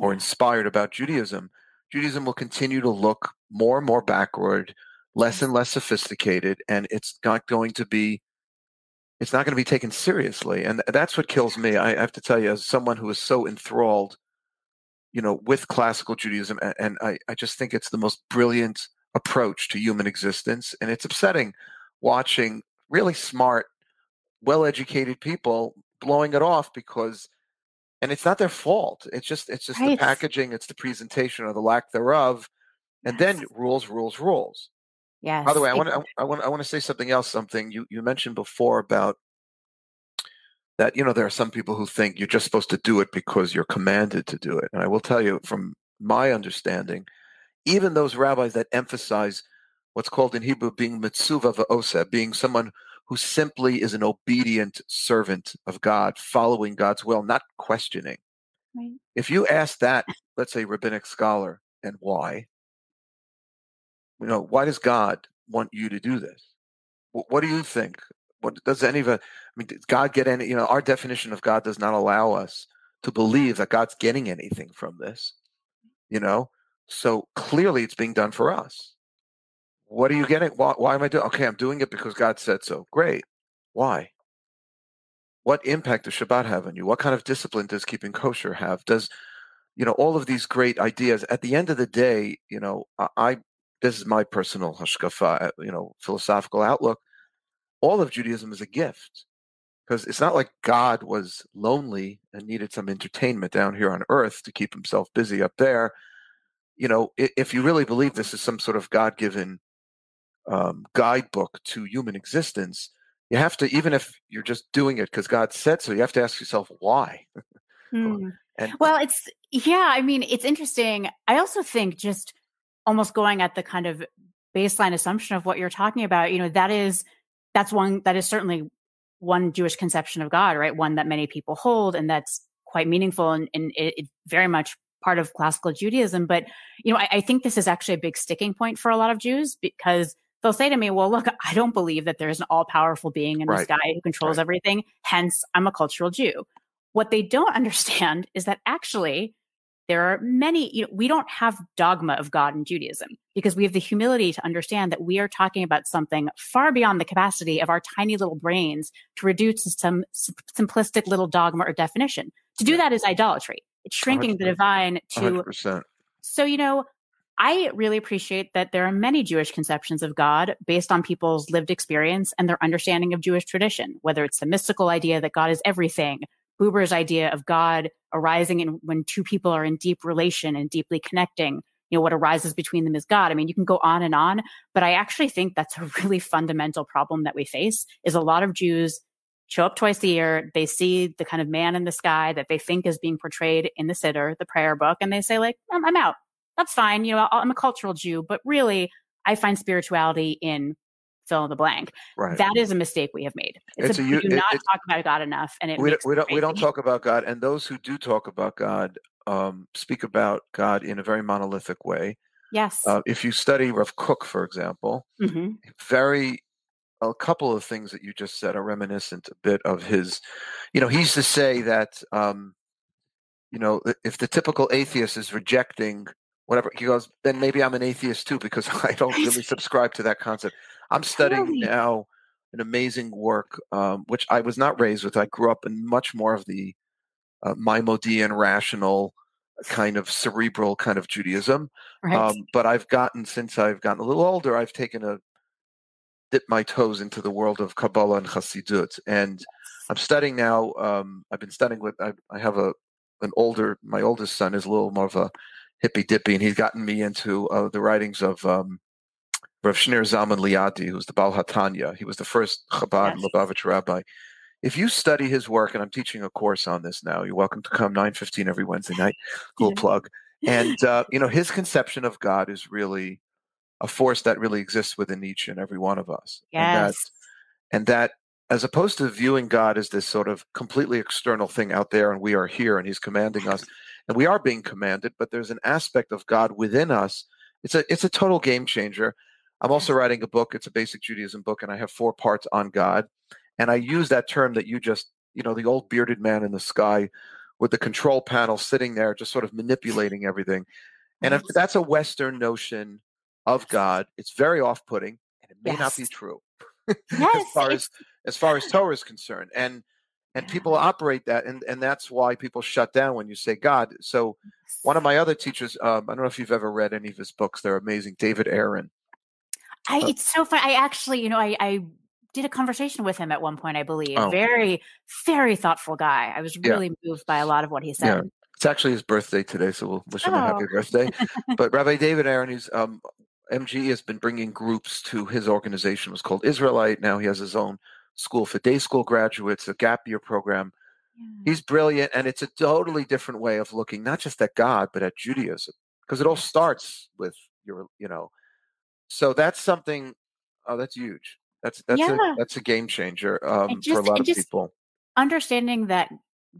or inspired about Judaism, Judaism will continue to look more and more backward, less and less sophisticated, and it's not going to be it's not going to be taken seriously. And that's what kills me. I have to tell you, as someone who is so enthralled, you know, with classical Judaism, a- and I, I just think it's the most brilliant approach to human existence. And it's upsetting watching really smart, well educated people blowing it off because and it's not their fault. It's just it's just the packaging, it's the presentation or the lack thereof. And then rules, rules, rules. Yes. By the way, I want to I want I want to say something else. Something you you mentioned before about that. You know, there are some people who think you're just supposed to do it because you're commanded to do it. And I will tell you, from my understanding, even those rabbis that emphasize what's called in Hebrew being mitzuva va'osa, being someone who simply is an obedient servant of God, following God's will, not questioning. Right. If you ask that, let's say rabbinic scholar, and why, you know, why does God want you to do this? What, what do you mm. think? What does any of it? I mean, does God get any? You know, our definition of God does not allow us to believe that God's getting anything from this. You know, so clearly it's being done for us. What are you getting? Why, why am I doing? Okay, I'm doing it because God said so. Great. Why? What impact does Shabbat have on you? What kind of discipline does keeping kosher have? Does you know all of these great ideas? At the end of the day, you know, I, I this is my personal hashkafa, you know, philosophical outlook. All of Judaism is a gift because it's not like God was lonely and needed some entertainment down here on earth to keep himself busy up there. You know, if you really believe this is some sort of God given um, guidebook to human existence, you have to, even if you're just doing it because God said so, you have to ask yourself why. Hmm. And Well, it's yeah. I mean, it's interesting. I also think just almost going at the kind of baseline assumption of what you're talking about. You know, that is that's one that is certainly one Jewish conception of God, right? One that many people hold, and that's quite meaningful and, and it, it very much part of classical Judaism. But you know, I, I think this is actually a big sticking point for a lot of Jews because they'll say to me, "Well, look, I don't believe that there's an all-powerful being in the Right. sky who controls Right. everything. Hence, I'm a cultural Jew." What they don't understand is that actually there are many, you know, we don't have dogma of God in Judaism because we have the humility to understand that we are talking about something far beyond the capacity of our tiny little brains to reduce to some simplistic little dogma or definition. To do that is idolatry. It's shrinking the 100. divine to 100%. so, you know, I really appreciate that there are many Jewish conceptions of God based on people's lived experience and their understanding of Jewish tradition, whether it's the mystical idea that God is everything, Buber's idea of God arising in when two people are in deep relation and deeply connecting, you know, what arises between them is God. I mean, you can go on and on, but I actually think that's a really fundamental problem that we face is a lot of Jews show up twice a year, they see the kind of man in the sky that they think is being portrayed in the Siddur, the prayer book, and they say like, I'm, I'm out that's fine. You know, I'm a cultural Jew, but really, I find spirituality in fill in the blank. Right. That is a mistake we have made. It's, It's a, a we do it- not it- talk about God enough, and it we, don't, we don't we don't talk about God, and those who do talk about God um, speak about God in a very monolithic way. Yes. Uh, if you study Rav Kook, for example, hmm very a couple of things that you just said are reminiscent a bit of his. You know, he used to say that um, you know if the typical atheist is rejecting whatever he goes, then maybe I'm an atheist too because I don't really subscribe to that concept. I'm studying Totally. now an amazing work um, which I was not raised with. I grew up in much more of the uh, Maimonidean rational kind of cerebral kind of Judaism. Right. Um, but I've gotten since I've gotten a little older, I've taken a dip my toes into the world of Kabbalah and Chassidut, and I'm studying now. Um, I've been studying with. I, I have a an older. My oldest son is a little more of a hippy dippy, and he's gotten me into uh, the writings of um, Rav Shneur Zalman Liadi, who's the Baal HaTanya. He was the first Chabad yes. Lubavitch rabbi. If you study his work, and I'm teaching a course on this now, you're welcome to come 9:15 every Wednesday night. Cool plug. And uh, you know, his conception of God is really a force that really exists within each and every one of us. Yes. And that, and that as opposed to viewing God as this sort of completely external thing out there and we are here and he's commanding us and we are being commanded, but there's an aspect of God within us. It's a it's a total game changer. I'm also writing a book. It's a basic Judaism book, and I have four parts on God. And I use that term that you just, you know, the old bearded man in the sky with the control panel sitting there, just sort of manipulating everything. And if that's a Western notion of God, it's very off-putting, and it may yes. not be true yes, as far as as far as Torah is concerned. And and people operate that, and and that's why people shut down when you say God. So one of my other teachers, um, I don't know if you've ever read any of his books; they're amazing. David Aaron. I, uh it's so fun. I actually, you know, I, I did a conversation with him at one point, I believe. Oh. Very, very thoughtful guy. I was really yeah. moved by a lot of what he said. Yeah. It's actually his birthday today, so we'll wish him oh. a happy oh. birthday. but Rabbi David Aaron, who's um, MJE, has been bringing groups to his organization. It was called Isralight. Now he has his own school for day school graduates, a gap year program. Yeah. He's brilliant, and it's a totally different way of looking, not just at God, but at Judaism, because it all starts with your, you know, so that's something. Oh, that's huge. That's that's yeah. a that's a game changer um, just, for a lot of people. Understanding that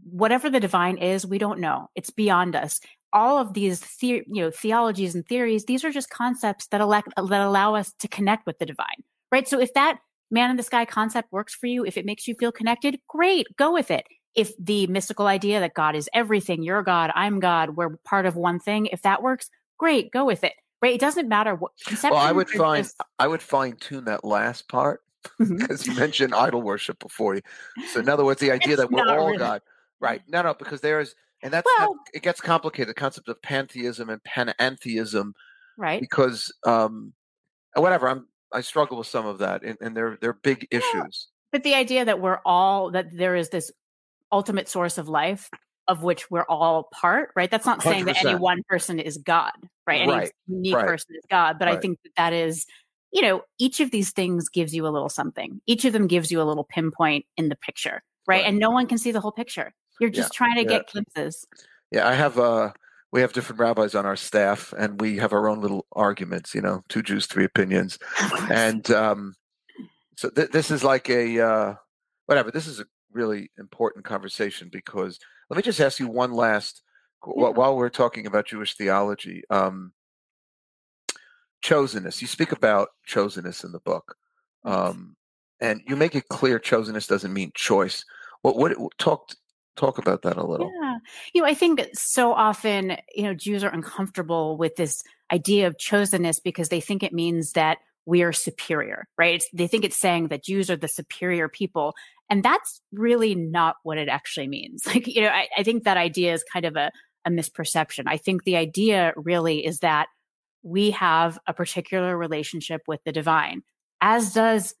whatever the divine is, we don't know. It's beyond us. All of these, the, you know, theologies and theories. These are just concepts that elect, that allow us to connect with the divine, right? So if that man in the sky concept works for you, if it makes you feel connected, great, go with it. If the mystical idea that God is everything, you're God, I'm God, we're part of one thing, if that works, great, go with it right? It doesn't matter what conception. Well, I would find just... I would fine tune that last part because mm-hmm. you mentioned idol worship before you. So in other words, the idea that we're all really. God, right? No, no, because there's and that's well, that, it gets complicated. The concept of pantheism and panentheism, right? Because um, whatever, I'm I struggle with some of that, and, and they're they're big yeah. issues. But the idea that we're all that there is this ultimate source of life of which we're all part, right? That's not saying 100%. that any one person is God, right? Any right. unique right. person is God, but right. I think that that is, you know, each of these things gives you a little something. Each of them gives you a little pinpoint in the picture, right? And no one can see the whole picture. You're just yeah. trying to yeah. get glimpses. Yeah, I have uh we have different rabbis on our staff and we have our own little arguments, you know, two Jews, three opinions. and um so th- this is like a uh whatever, this is a really important conversation because let me just ask you one last yeah. while we're talking about Jewish theology. Um, chosenness. You speak about chosenness in the book, um, and you make it clear chosenness doesn't mean choice. What what talk talk about that a little? Yeah, you know, I think so often you know Jews are uncomfortable with this idea of chosenness because they think it means that we are superior, right? It's, they think it's saying that Jews are the superior people. And that's really not what it actually means. Like, you know, I, I think that idea is kind of a, a misperception. I think the idea really is that we have a particular relationship with the divine, as does,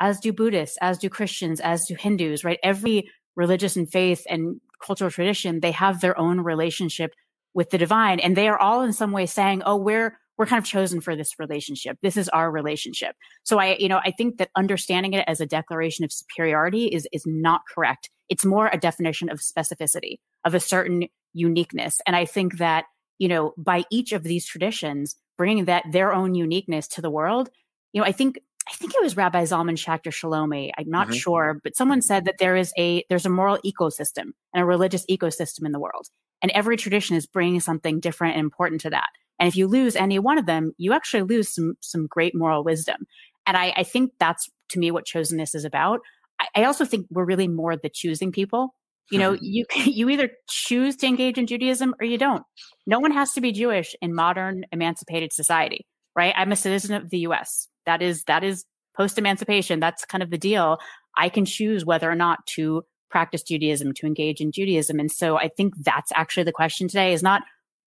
as do Buddhists, as do Christians, as do Hindus, right? Every religious and faith and cultural tradition, they have their own relationship with the divine. And they are all in some way saying, oh, we're, we're kind of chosen for this relationship. This is our relationship. So I, you know, I think that understanding it as a declaration of superiority is, is not correct. It's more a definition of specificity, of a certain uniqueness. And I think that, you know, by each of these traditions bringing that their own uniqueness to the world, you know, I think I think it was Rabbi Zalman Schachter Shalomi. I'm not mm-hmm. sure, but someone said that there is a there's a moral ecosystem and a religious ecosystem in the world, and every tradition is bringing something different and important to that. And if you lose any one of them, you actually lose some some great moral wisdom. And I, I think that's to me what chosenness is about. I, I also think we're really more the choosing people. You know, mm-hmm. you you either choose to engage in Judaism or you don't. No one has to be Jewish in modern emancipated society, right? I'm a citizen of the U.S. That is that is post emancipation. That's kind of the deal. I can choose whether or not to practice Judaism, to engage in Judaism. And so I think that's actually the question today is not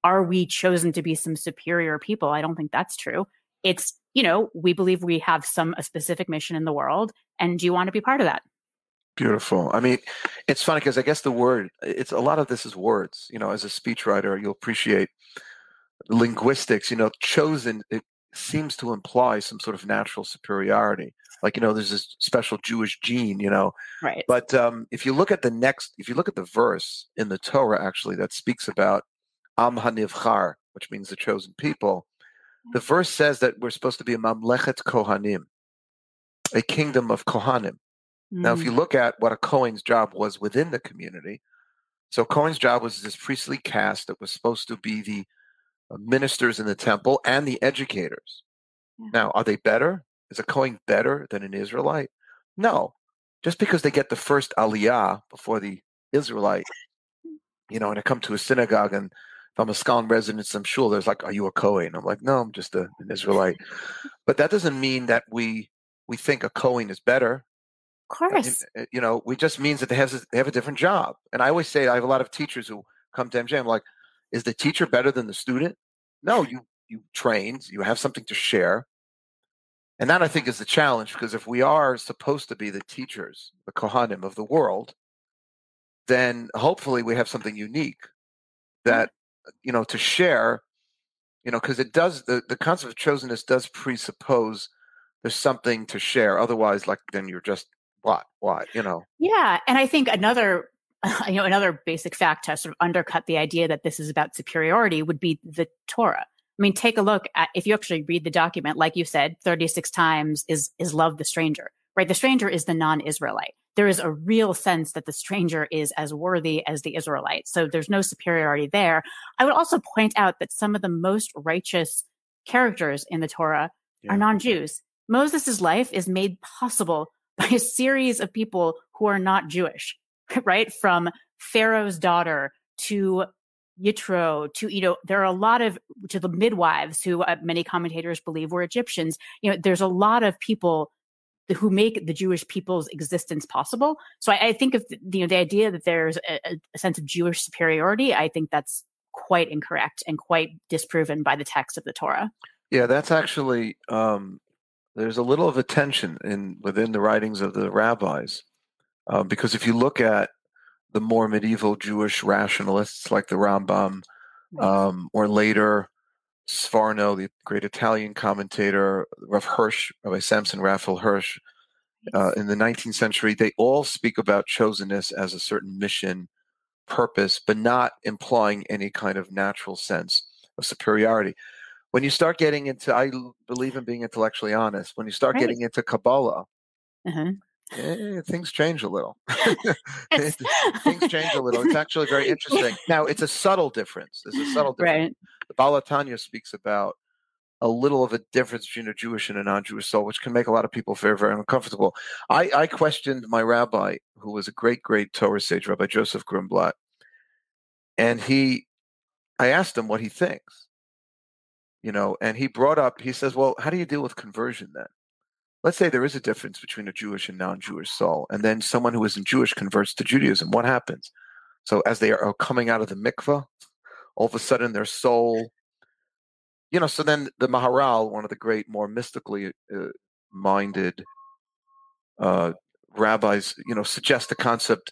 are we chosen to be some superior people? I don't think that's true. It's, you know, we believe we have some a specific mission in the world. And do you want to be part of that? Beautiful. I mean, it's funny because I guess the word, it's a lot of this is words. You know, as a speechwriter, you'll appreciate linguistics. You know, chosen, it seems to imply some sort of natural superiority. Like, you know, there's this special Jewish gene, you know. Right. But um, if you look at the next, if you look at the verse in the Torah, actually, that speaks about Am Hanivchar, which means the chosen people, the verse says that we're supposed to be a Mamlechet Kohanim, a kingdom of Kohanim. Now, if you Mm. look at what a Cohen's job was within the community, so Cohen's job was this priestly caste that was supposed to be the uh, ministers in the temple and the educators. Yeah. Now, are they better? Is a Cohen better than an Israelite? No. Just because they get the first aliyah before the Israelite, you know, and I come to a synagogue and if I'm a Skalin resident some shul, there's like, are you a Cohen? I'm like, no, I'm just a, an Israelite. But that doesn't mean that we we think a Cohen is better course. you know, we just means that they have a, they have a different job. And I always say I have a lot of teachers who come to MJE. I'm like, is the teacher better than the student? No, you you trained, you have something to share, and that I think is the challenge because if we are supposed to be the teachers, the kohanim of the world, then hopefully we have something unique that you know to share. You know, because it does the the concept of chosenness does presuppose there's something to share. Otherwise, like then you're just what what you know. Yeah, and I think another you know another basic fact to sort of undercut the idea that this is about superiority would be the Torah. I mean, take a look at if you actually read the document, like you said, 36 times is is love the stranger, right? The stranger is the non-Israelite. There is a real sense that the stranger is as worthy as the Israelite. So there's no superiority there. I would also point out that some of the most righteous characters in the Torah Yeah. are non-Jews. Moses' life is made possible by a series of people who are not Jewish, right? From Pharaoh's daughter to Yitro to, you know, there are a lot of, to the midwives who uh, many commentators believe were Egyptians. You know, there's a lot of people who make the Jewish people's existence possible. So I, I think if, you know, the idea that there's a- a sense of Jewish superiority, I think that's quite incorrect and quite disproven by the text of the Torah. Yeah, that's actually um, there's a little of a tension in within the writings of the rabbis, uh, because if you look at the more medieval Jewish rationalists like the Rambam, um, or later Sforno, the great Italian commentator, Rav Hirsch, Rabbi Samson Raphael Hirsch, uh, in the 19th century, they all speak about chosenness as a certain mission, purpose, but not implying any kind of natural sense of superiority. When you start getting into, I believe in being intellectually honest. When you start Right. getting into Kabbalah, Uh-huh. eh, things change a little. Things change a little. It's actually very interesting. Now, it's a subtle difference. There's a subtle difference. Right. The Baal HaTanya speaks about a little of a difference between a Jewish and a non-Jewish soul, which can make a lot of people very, very uncomfortable. I, I questioned my rabbi, who was a great, great Torah sage, Rabbi Joseph Grunblatt, and he, I asked him what he thinks, you know, and he brought up, he says, well, how do you deal with conversion then? Let's say there is a difference between a Jewish and non-Jewish soul, and then someone who isn't Jewish converts to Judaism. What happens? So as they are coming out of the mikvah, all of a sudden their soul you know so then the maharal one of the great more mystically uh, minded uh, rabbis you know suggest the concept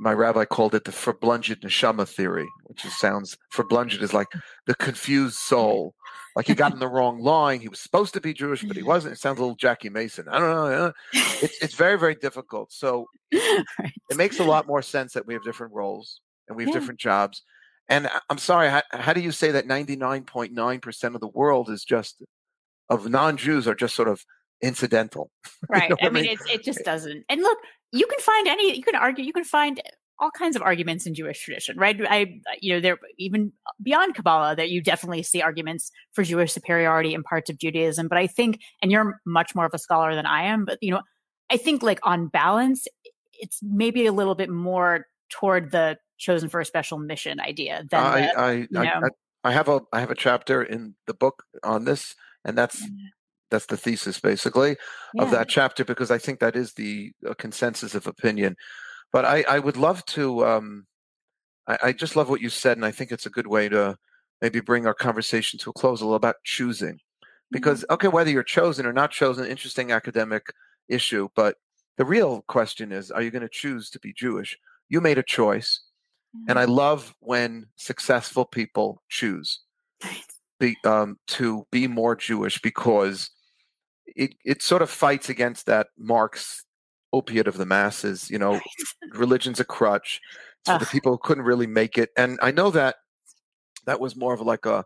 my rabbi called it the verblunged neshama theory which is, sounds verblunged is like the confused soul like he got in the wrong line he was supposed to be jewish but he wasn't it sounds a little jackie mason i don't know uh, it's, it's very very difficult so right. it makes a lot more sense that we have different roles and we have Yeah. different jobs. And I- I'm sorry, how, how do you say that 99.9% of the world is just of non-Jews are just sort of incidental? right what i I mean mean? it's, it just doesn't and look you can find any you can argue you can find all kinds of arguments in jewish tradition right i you know there even beyond kabbalah that you definitely see arguments for jewish superiority in parts of judaism but i think and you're much more of a scholar than i am but you know i think like on balance it's maybe a little bit more toward the chosen for a special mission idea than I, the, I, you I, know. I, I have a I have a chapter in the book on this, and that's Yeah. That's the thesis basically of that chapter because I think that is the uh, consensus of opinion. But I, I would love to. Um, I, I just love what you said, and I think it's a good way to maybe bring our conversation to a close a little about choosing. Because okay, whether you're chosen or not chosen, interesting academic issue, but the real question is are you going to choose to be Jewish? You made a choice. And I love when successful people choose be, um, to be more Jewish because it, it sort of fights against that Marx opiate of the masses. You know, religion's a crutch. It's for the people who couldn't really make it. And I know that that was more of like a,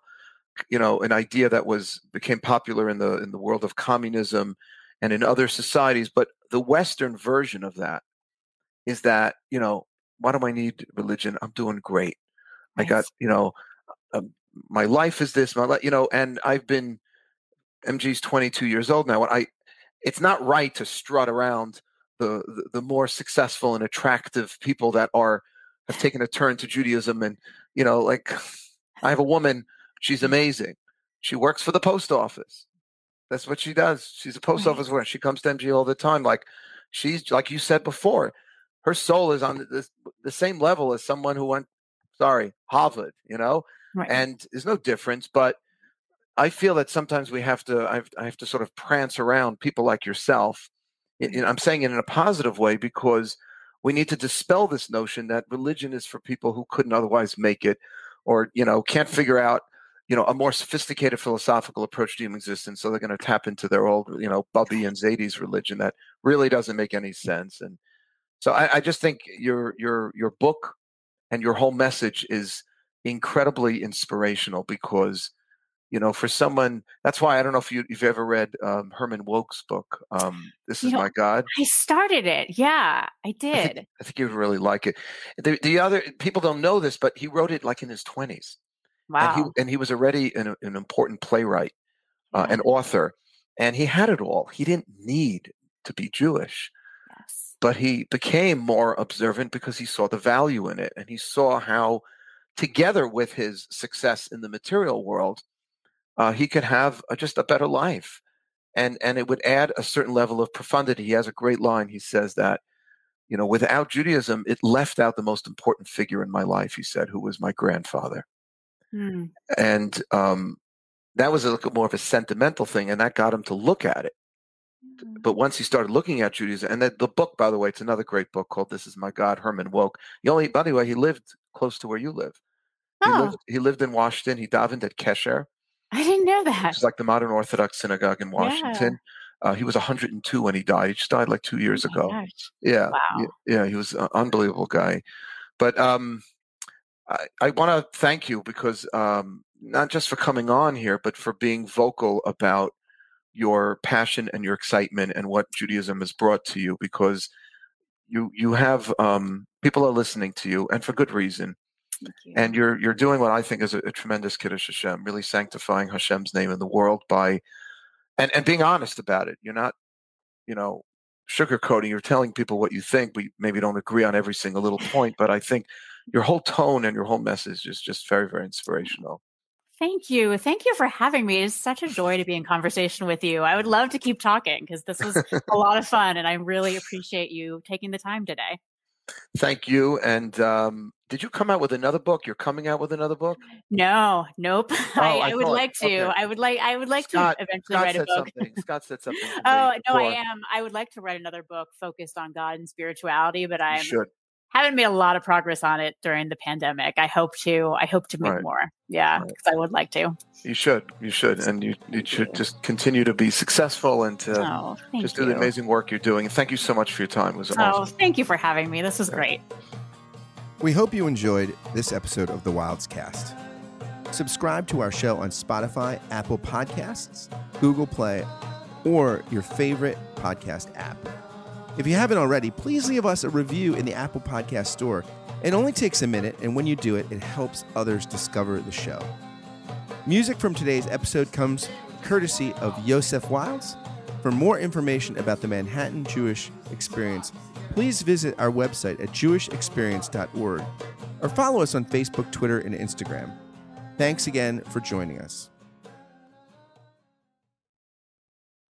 you know, an idea that was became popular in the in the world of communism and in other societies. But the Western version of that is that you know, why do I need religion? I'm doing great. I got you know, um, my life is this. My life, you know, and I've been MJE's 22 years old now. And I, it's not right to strut around the, the, the more successful and attractive people that are have taken a turn to Judaism. And you know, like I have a woman, she's mm-hmm. amazing. She works for the post office. That's what she does. She's a post office worker. She comes to MG all the time. Like she's like you said before, her soul is on the, the same level as someone who went, sorry, Harvard. You know, right. and there's no difference. But I feel that sometimes we have to. I have, I have to sort of prance around people like yourself. I'm saying it in a positive way because we need to dispel this notion that religion is for people who couldn't otherwise make it, or you know can't figure out you know, a more sophisticated philosophical approach to human existence. So they're going to tap into their old, you know, Bubby and Zadie's religion that really doesn't make any sense. And so I, I just think your your your book and your whole message is incredibly inspirational because you know for someone that's why i don't know if you, have ever read um, herman wouk's book um, this is you know, my god i started it yeah i did I think, I think, you would really like it the, the other people don't know this but he wrote it like in his 20s Wow. And he, and he was already an, an important playwright, uh, an author, and he had it all. He didn't need to be Jewish. Yes. But he became more observant because he saw the value in it and he saw how, together with his success in the material world, uh, he could have a, just a better life. And, and it would add a certain level of profundity. He has a great line. He says that, you know, without Judaism, it left out the most important figure in my life, he said, who was my grandfather. Mm. And um, that was a little more of a sentimental thing, and that got him to look at it. Mm. But once he started looking at Judaism, and the, the book, by the way, it's another great book called "This Is My God." Herman Wouk. He only, by the way, he lived close to where you live. Oh. He lived, he lived in Washington. He davened at Kesher. I didn't know that. It's like the modern Orthodox synagogue in Washington. Yeah. Uh, he was 102 when he died. He just died like two years oh ago. Gosh. Yeah, wow. yeah, he was an unbelievable guy. But um, I, I want to thank you because um, not just for coming on here, but for being vocal about your passion and your excitement and what Judaism has brought to you. Because you you have um, people are listening to you, and for good reason. You. And you're you're doing what I think is a, a tremendous kiddush Hashem, really sanctifying Hashem's name in the world by, and and being honest about it. You're not, you know, sugarcoating. You're telling people what you think. We maybe don't agree on every single little point, but I think your whole tone and your whole message is just very, very inspirational. Thank you. Thank you for having me. It's such a joy to be in conversation with you. I would love to keep talking because this was a lot of fun and I really appreciate you taking the time today. Thank you. And um, did you come out with another book? You're coming out with another book? No, nope. Oh, I, I, I, would thought, like to. Okay. I would like. I would like Scott, to eventually Scott write a book. Something. Scott said something. oh no, I am. I would like to write another book focused on God and spirituality, but I'm haven't made a lot of progress on it during the pandemic. I hope to. I hope to make right. more. Yeah, because right. I would like to. You should. You should, and you you should just continue to be successful and to oh, just do you. the amazing work you're doing. And thank you so much for your time. It was oh, awesome. thank you for having me. This was great. We hope you enjoyed this episode of the Wildes Cast. Subscribe to our show on Spotify, Apple Podcasts, Google Play, or your favorite podcast app. If you haven't already, please leave us a review in the Apple Podcast Store. It only takes a minute, and when you do it, it helps others discover the show. Music from today's episode comes courtesy of Yosef Wildes. For more information about the Manhattan Jewish Experience, please visit our website at jewishexperience.org or follow us on Facebook, Twitter, and Instagram. Thanks again for joining us.